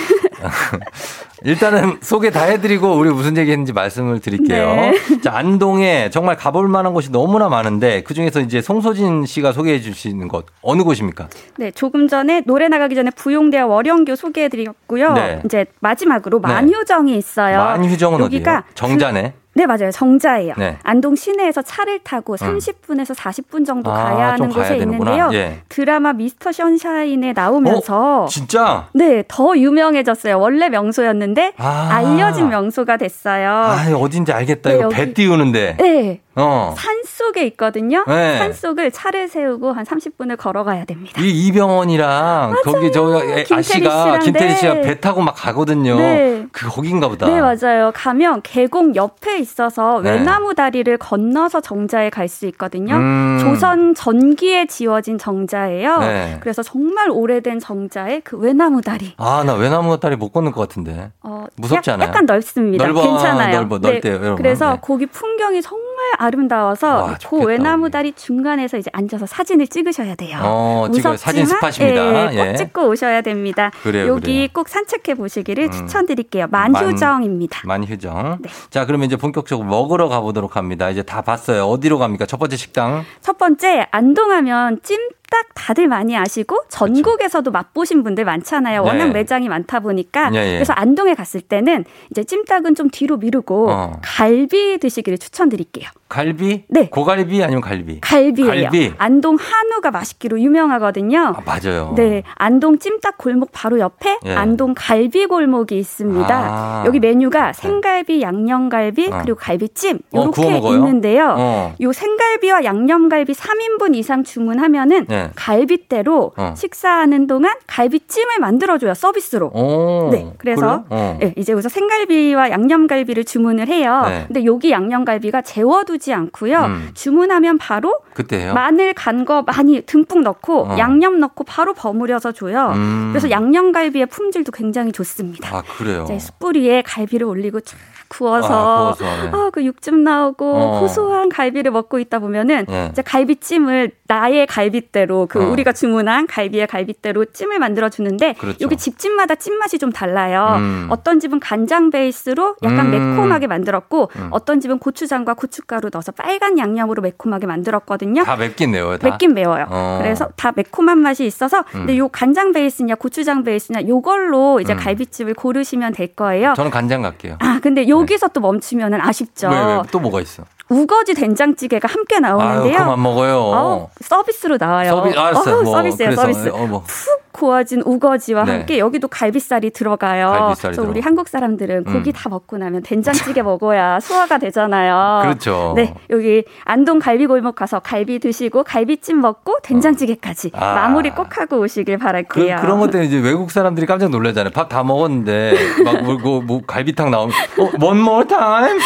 A: 일단은 소개 다 해드리고 우리 무슨 얘기 했는지 말씀을 드릴게요. 네. 자, 안동에 정말 가볼 만한 곳이 너무나 많은데 그 중에서 이제 송소진 씨가 소개해 주시는 곳 어느 곳입니까?
I: 네, 조금 전에 노래 나가기 전에 부용대와 월영교 소개해 드렸고요. 네. 이제 마지막으로 네. 만휴정이 있어요.
A: 만휴정은 여기가 어디예요? 정자네.
I: 네, 맞아요. 정자예요. 네. 안동 시내에서 차를 타고 30분에서 음. 40분 정도 아, 가야 하는 곳에 있는데요. 예. 드라마 미스터 션샤인에 나오면서
A: 어? 진짜?
I: 네, 더 유명해졌어요. 원래 명소였는데 아. 알려진 명소가 됐어요.
A: 아, 어딘지 알겠다. 네, 이거 배 띄우는데.
I: 네. 어. 산 속에 있거든요. 네. 산 속을 차를 세우고 한 30분을 걸어가야 됩니다.
A: 이 이병헌이랑. 거기 저 아씨가 김태리 씨가 네. 배 타고 막 가거든요. 네. 그 거긴가 보다.
I: 네, 맞아요. 가면 계곡 옆에 있어서 네. 외나무 다리를 건너서 정자에 갈 수 있거든요. 음. 조선 전기에 지어진 정자예요. 네. 그래서 정말 오래된 정자에 그 외나무 다리.
A: 아, 나 외나무 다리 못 걷는 것 같은데. 어, 무섭지 않아요?
I: 약간 넓습니다. 넓어, 괜찮아요.
A: 넓어, 넓대요.
I: 네. 그래서 거기 풍경이 정말 아름다워서 와, 그 외나무 다리 중간에서 이제 앉아서 사진을 찍으셔야 돼요.
A: 어, 지금 사진 스팟입니다.
I: 예, 꼭 예. 찍고 오셔야 됩니다. 그래요, 여기 그래요. 꼭 산책해 보시기를 음. 추천드릴게요. 만휴정입니다.
A: 만, 휴정 네. 자, 그러면 이제 본격적으로 먹으러 가보도록 합니다. 이제 다 봤어요. 어디로 갑니까? 첫 번째 식당.
I: 첫 번째 안동하면 찜 찜닭 다들 많이 아시고 전국에서도 맛보신 분들 많잖아요. 워낙 네. 매장이 많다 보니까 예, 예. 그래서 안동에 갔을 때는 이제 찜닭은 좀 뒤로 미루고 어. 갈비 드시기를 추천드릴게요.
A: 갈비?
I: 네.
A: 고갈비 아니면 갈비?
I: 갈비예요. 갈비. 안동 한우가 맛있기로 유명하거든요.
A: 아, 맞아요.
I: 네. 안동 찜닭 골목 바로 옆에 예. 안동 갈비 골목이 있습니다. 아. 여기 메뉴가 생갈비, 양념갈비, 어. 그리고 갈비찜 이렇게 어, 있는데요. 어. 요 생갈비와 양념갈비 3인분 이상 주문하면은 네. 갈비대로 어. 식사하는 동안 갈비찜을 만들어줘요 서비스로. 오, 네, 그래서 어. 네, 이제 우선 생갈비와 양념갈비를 주문을 해요. 네. 근데 여기 양념갈비가 재워두지 않고요. 음. 주문하면 바로 그때요? 마늘 간 거 많이 듬뿍 넣고 어. 양념 넣고 바로 버무려서 줘요. 음. 그래서 양념갈비의 품질도 굉장히 좋습니다.
A: 아 그래요?
I: 이제 숯불 위에 갈비를 올리고 쫙 구워서 아, 네. 아, 그 육즙 나오고 어. 고소한 갈비를 먹고 있다 보면은 네. 이제 갈비찜을 나의 갈비대로 그 어. 우리가 주문한 갈비의 갈비대로 찜을 만들어 주는데 그렇죠. 여기 집집마다 찜맛이 좀 달라요. 음. 어떤 집은 간장 베이스로 약간 음. 매콤하게 만들었고 음. 어떤 집은 고추장과 고춧가루 넣어서 빨간 양념으로 매콤하게 만들었거든요.
A: 다 맵긴 매워요. 다?
I: 맵긴 매워요. 어. 그래서 다 매콤한 맛이 있어서 음. 근데 요 간장 베이스냐 고추장 베이스냐 요걸로 이제 음. 갈비찜을 고르시면 될 거예요.
A: 저는 간장 갈게요.
I: 아 근데 요 여기서 또 멈추면은 아쉽죠.
A: 왜, 왜? 또 뭐가 있어?
I: 우거지 된장찌개가 함께 나오는데요.
A: 아유, 그만 먹어요. 어,
I: 서비스로 나와요.
A: 서비, 알았어요.
I: 어, 뭐, 서비스예요, 서비스. 어, 뭐. 푹 고아진 우거지와 네. 함께 여기도 갈비살이 들어가요. 갈비살이 그래서 들어. 우리 한국 사람들은 고기 음. 다 먹고 나면 된장찌개 먹어야 소화가 되잖아요.
A: 그렇죠.
I: 네, 여기 안동 갈비골목 가서 갈비 드시고 갈비찜 먹고 된장찌개까지 아. 마무리 꼭 하고 오시길 바랄게요.
A: 그, 런것 때문에 이제 외국 사람들이 깜짝 놀라잖아요. 밥 다 먹었는데 막 뭐, 뭐, 뭐 갈비탕 나오면 어, one more time.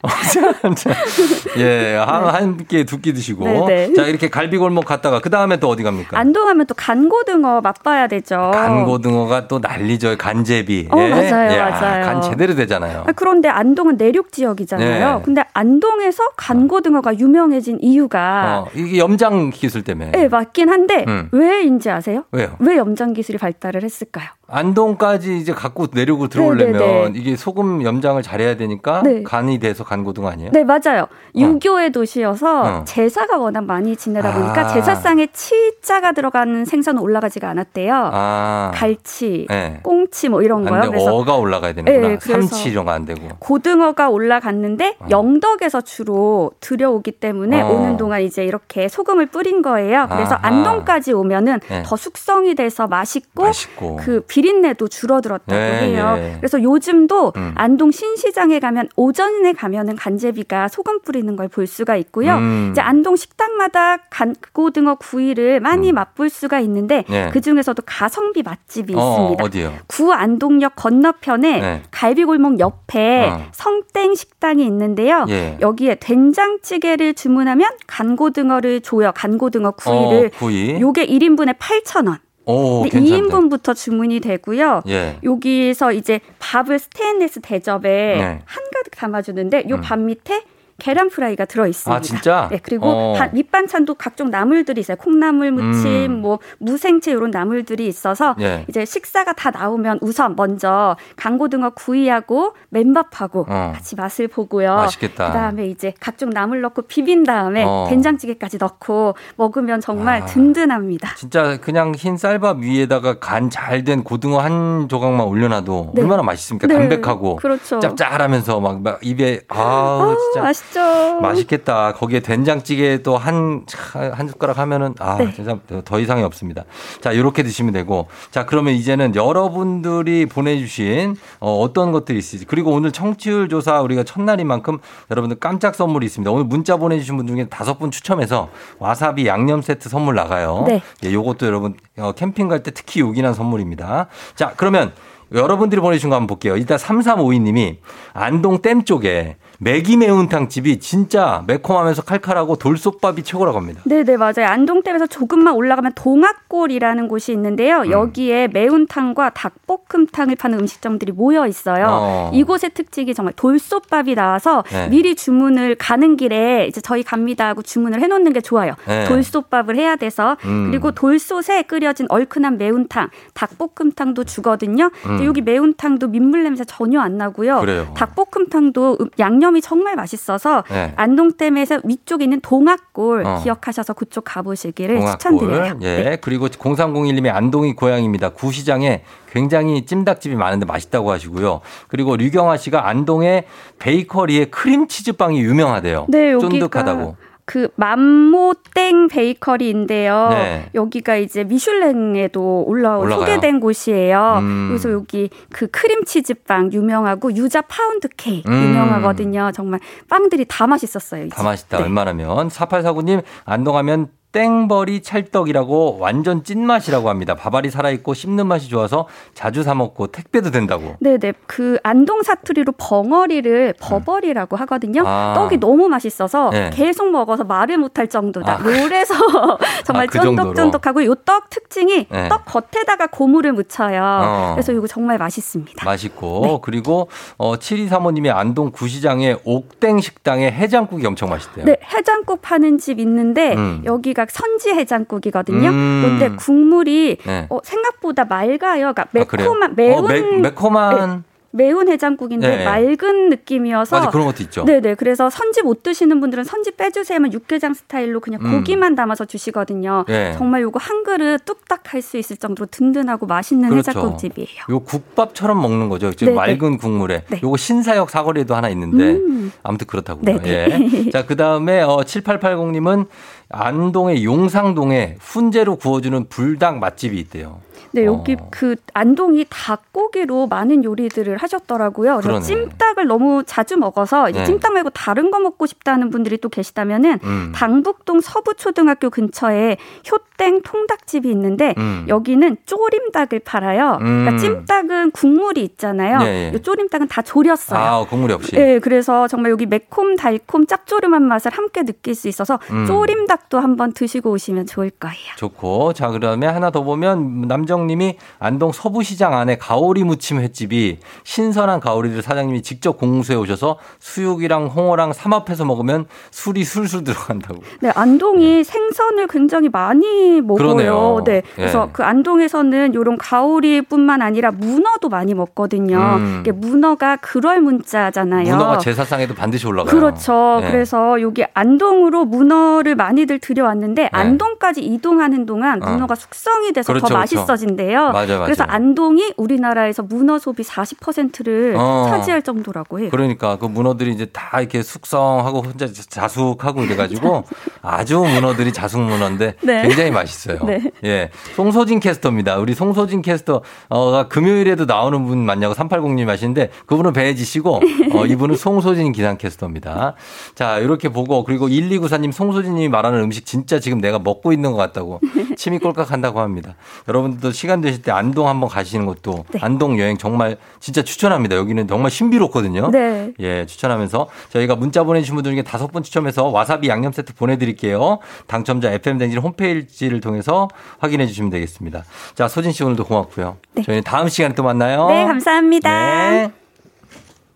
A: 예, 한, 네. 한 끼, 두 끼 드시고. 네네. 네. 자, 이렇게 갈비골목 갔다가, 그 다음에 또 어디 갑니까?
I: 안동하면 또 간고등어 맛봐야 되죠.
A: 간고등어가 또 난리죠. 간제비.
I: 어, 예. 맞아요, 야, 맞아요.
A: 간 제대로 되잖아요.
I: 아, 그런데 안동은 내륙 지역이잖아요. 네. 근데 안동에서 간고등어가 유명해진 이유가.
A: 어, 이게 염장 기술 때문에.
I: 네, 맞긴 한데, 음. 왜인지 아세요?
A: 왜요?
I: 왜 염장 기술이 발달을 했을까요?
A: 안동까지 이제 갖고 내려고 들어오려면 네네네. 이게 소금 염장을 잘해야 되니까 네. 간이 돼서 간고등 아니에요?
I: 네 맞아요. 어. 유교의 도시여서 어. 제사가 워낙 많이 지내다 보니까 아. 제사상에 치자가 들어가는 생선은 올라가지가 않았대요. 아. 갈치, 네. 꽁치 뭐 이런 거요.
A: 그래서 어가 올라가야 되는구나. 네, 삼치 이런 거 안 되고.
I: 고등어가 올라갔는데 어. 영덕에서 주로 들여오기 때문에 어. 오는 동안 이제 이렇게 소금을 뿌린 거예요. 그래서 아하. 안동까지 오면은 네. 더 숙성이 돼서 맛있고, 맛있고. 그 비린내도 줄어들었다고 네, 해요. 네. 그래서 요즘도 음. 안동 신시장에 가면 오전에 가면은 간제비가 소금 뿌리는 걸 볼 수가 있고요. 음. 이제 안동 식당마다 간고등어 구이를 많이 음. 맛볼 수가 있는데 네. 그 중에서도 가성비 맛집이 어, 있습니다.
A: 어디요?
I: 구 안동역 건너편에 네. 갈비골목 옆에 어. 성땡 식당이 있는데요. 예. 여기에 된장찌개를 주문하면 간고등어를 줘요. 간고등어 구이를. 어, 구이. 요게 1인분에 8,000원. 오, 근데 2인분부터 주문이 되고요. 예. 여기서 이제 밥을 스테인리스 대접에 네. 한가득 담아주는데 요밥 음. 밑에 계란 프라이가 들어 있습니다.
A: 아 진짜?
I: 네 그리고 어. 밑반찬도 각종 나물들이 있어요. 콩나물 무침, 음. 뭐 무생채 이런 나물들이 있어서 예. 이제 식사가 다 나오면 우선 먼저 강고등어 구이하고 맨밥하고 어. 같이 맛을 보고요.
A: 맛있겠다.
I: 그다음에 이제 각종 나물 넣고 비빈 다음에 어. 된장찌개까지 넣고 먹으면 정말 아. 든든합니다.
A: 진짜 그냥 흰 쌀밥 위에다가 간 잘 된 고등어 한 조각만 올려놔도 네. 얼마나 맛있습니까? 네. 담백하고 그렇죠. 짭짤하면서 막, 막 입에 아 진짜
I: 맛있 맛있죠.
A: 맛있겠다. 거기에 된장찌개 또 한, 한 숟가락 하면은, 아, 네. 진짜 더 이상이 없습니다. 자, 이렇게 드시면 되고. 자, 그러면 이제는 여러분들이 보내주신 어, 어떤 것들이 있을지. 그리고 오늘 청취율 조사 우리가 첫날인 만큼 여러분들 깜짝 선물이 있습니다. 오늘 문자 보내주신 분 중에 다섯 분 추첨해서 와사비 양념 세트 선물 나가요. 네. 예, 요것도 여러분 어, 캠핑 갈 때 특히 요긴한 선물입니다. 자, 그러면 여러분들이 보내주신 거 한번 볼게요. 일단 3352님이 안동 댐 쪽에 매기 매운탕 집이 진짜 매콤하면서 칼칼하고 돌솥밥이 최고라고 합니다.
I: 네 네 맞아요. 안동댐에서 조금만 올라가면 동학골이라는 곳이 있는데요. 음. 여기에 매운탕과 닭볶음탕을 파는 음식점들이 모여 있어요. 어. 이곳의 특징이 정말 돌솥밥이 나와서 네. 미리 주문을 가는 길에 이제 저희 갑니다 하고 주문을 해 놓는 게 좋아요. 네. 돌솥밥을 해야 돼서 음. 그리고 돌솥에 끓여진 얼큰한 매운탕, 닭볶음탕도 주거든요. 음. 여기 매운탕도 민물 냄새 전혀 안 나고요. 그래요. 닭볶음탕도 양념 양념이 정말 맛있어서 네. 안동댐에서 위쪽에 있는 동학골 어. 기억하셔서 그쪽 가보시기를 동학골. 추천드려요.
A: 예. 네. 그리고 0301님이 안동이 고향입니다. 구시장에 굉장히 찜닭집이 많은데 맛있다고 하시고요. 그리고 류경아 씨가 안동의 베이커리에 크림치즈빵이 유명하대요. 네, 쫀득하다고.
I: 그 맘모땡 베이커리인데요. 네. 여기가 이제 미슐랭에도 올라온 올라가요? 소개된 곳이에요. 음. 그래서 여기 그 크림치즈 빵 유명하고 유자 파운드 케이크 음. 유명하거든요. 정말 빵들이 다 맛있었어요.
A: 다 맛있다. 네. 웬만하면 4849님 안동하면 땡버리 찰떡이라고 완전 찐맛이라고 합니다. 밥알이 살아있고 씹는 맛이 좋아서 자주 사먹고 택배도 된다고.
I: 네네. 그 안동 사투리로 벙어리를 버버리라고 하거든요. 아. 떡이 너무 맛있어서 네. 계속 먹어서 말을 못할 정도다. 아. 요래서 정말 아, 그 쫀득쫀득하고 요 떡 특징이 네. 떡 겉에다가 고무를 묻혀요. 어. 그래서 이거 정말 맛있습니다.
A: 맛있고 네. 그리고 어, 7235님이 안동 구시장의 옥땡 식당에 해장국이 엄청 맛있대요.
I: 네. 해장국 파는 집 있는데 음. 여기 여기가 선지 해장국이거든요. 음. 그런데 국물이 네. 어, 생각보다 맑아요. 그러니까 아, 매콤한 아, 매운 어,
A: 매, 콤한 네.
I: 매운 해장국인데 네. 맑은 느낌이어서
A: 맞아 그런 것도 있죠.
I: 네네 그래서 선지 못 드시는 분들은 선지 빼주세요 육개장 스타일로 그냥 음. 고기만 담아서 주시거든요. 네. 정말 요거 한 그릇 뚝딱 할 수 있을 정도로 든든하고 맛있는 그렇죠. 해장국집이에요.
A: 요 국밥처럼 먹는 거죠. 지금 맑은 국물에 네. 요거 신사역 사거리에도 하나 있는데 음. 아무튼 그렇다고요. 예. 자 그다음에 어, 7880님은 안동의 용상동에 훈제로 구워주는 불닭 맛집이 있대요.
I: 네, 여기 어. 그 안동이 닭고기로 많은 요리들을 하셨더라고요. 그래서 찜닭을 너무 자주 먹어서 네. 찜닭 말고 다른 거 먹고 싶다는 분들이 또 계시다면은 음. 당북동 서부초등학교 근처에 효땡 통닭집이 있는데 음. 여기는 쪼림닭을 팔아요. 그러니까 음. 그러니까 찜닭은 국물이 있잖아요. 네. 이 쪼림닭은 다 졸였어요.
A: 아, 국물이 없이.
I: 네, 그래서 정말 여기 매콤 달콤 짭조름한 맛을 함께 느낄 수 있어서 음. 쪼림닭도 한번 드시고 오시면 좋을 거예요.
A: 좋고 자 그다음에 하나 더 보면 남정 사장님이 안동 서부시장 안에 가오리 무침 횟집이 신선한 가오리를 사장님이 직접 공수해 오셔서 수육이랑 홍어랑 삼합해서 먹으면 술이 술술 들어간다고.
I: 네, 안동이 생선을 굉장히 많이 먹어요. 그러네요. 네. 그래서 예. 그 안동에서는 이런 가오리뿐만 아니라 문어도 많이 먹거든요. 음. 문어가 그럴 문자잖아요.
A: 문어가 제사상에도 반드시 올라가요.
I: 그렇죠. 예. 그래서 여기 안동으로 문어를 많이들 들여왔는데 예. 안동까지 이동하는 동안 어. 문어가 숙성이 돼서 그렇죠, 더 그렇죠. 맛있어진 대요. 맞아, 맞아. 그래서 안동이 우리나라에서 문어 소비 40%를 어. 차지할 정도라고 해요.
A: 그러니까 그 문어들이 이제 다 이렇게 숙성하고 혼자 자숙하고 이래가지고 아주 문어들이 자숙 문어인데 네. 굉장히 맛있어요. 네. 예, 송소진 캐스터입니다. 우리 송소진 캐스터가 금요일에도 나오는 분 맞냐고 380님 하시는데 그분은 배혜지 씨고 어, 이분은 송소진 기상캐스터입니다. 자, 이렇게 보고 그리고 1294님 송소진님이 말하는 음식 진짜 지금 내가 먹고 있는 것 같다고 침이 꼴깍 한다고 합니다. 여러분들도 시간 되실 때 안동 한번 가시는 것도 네. 안동 여행 정말 진짜 추천합니다. 여기는 정말 신비롭거든요. 네. 예, 추천하면서 저희가 문자 보내주신 분들 중에 다섯 분 추첨해서 와사비 양념 세트 보내드릴게요. 당첨자 FM댕진 홈페이지를 통해서 확인해 주시면 되겠습니다. 자, 소진 씨 오늘도 고맙고요. 네. 저희는 다음 시간에 또 만나요.
I: 네, 감사합니다. 네.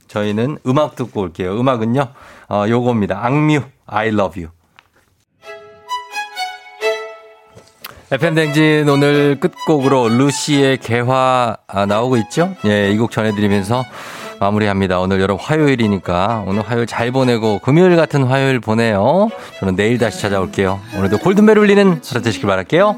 A: 저희는 음악 듣고 올게요. 음악은요, 어, 요겁니다. 악뮤, I love you. FM댕진 오늘 끝곡으로 루시의 개화 아, 나오고 있죠? 예, 이 곡 전해드리면서 마무리합니다. 오늘 여러분 화요일이니까 오늘 화요일 잘 보내고 금요일 같은 화요일 보내요. 저는 내일 다시 찾아올게요. 오늘도 골든벨 울리는 하루 되시길 바랄게요.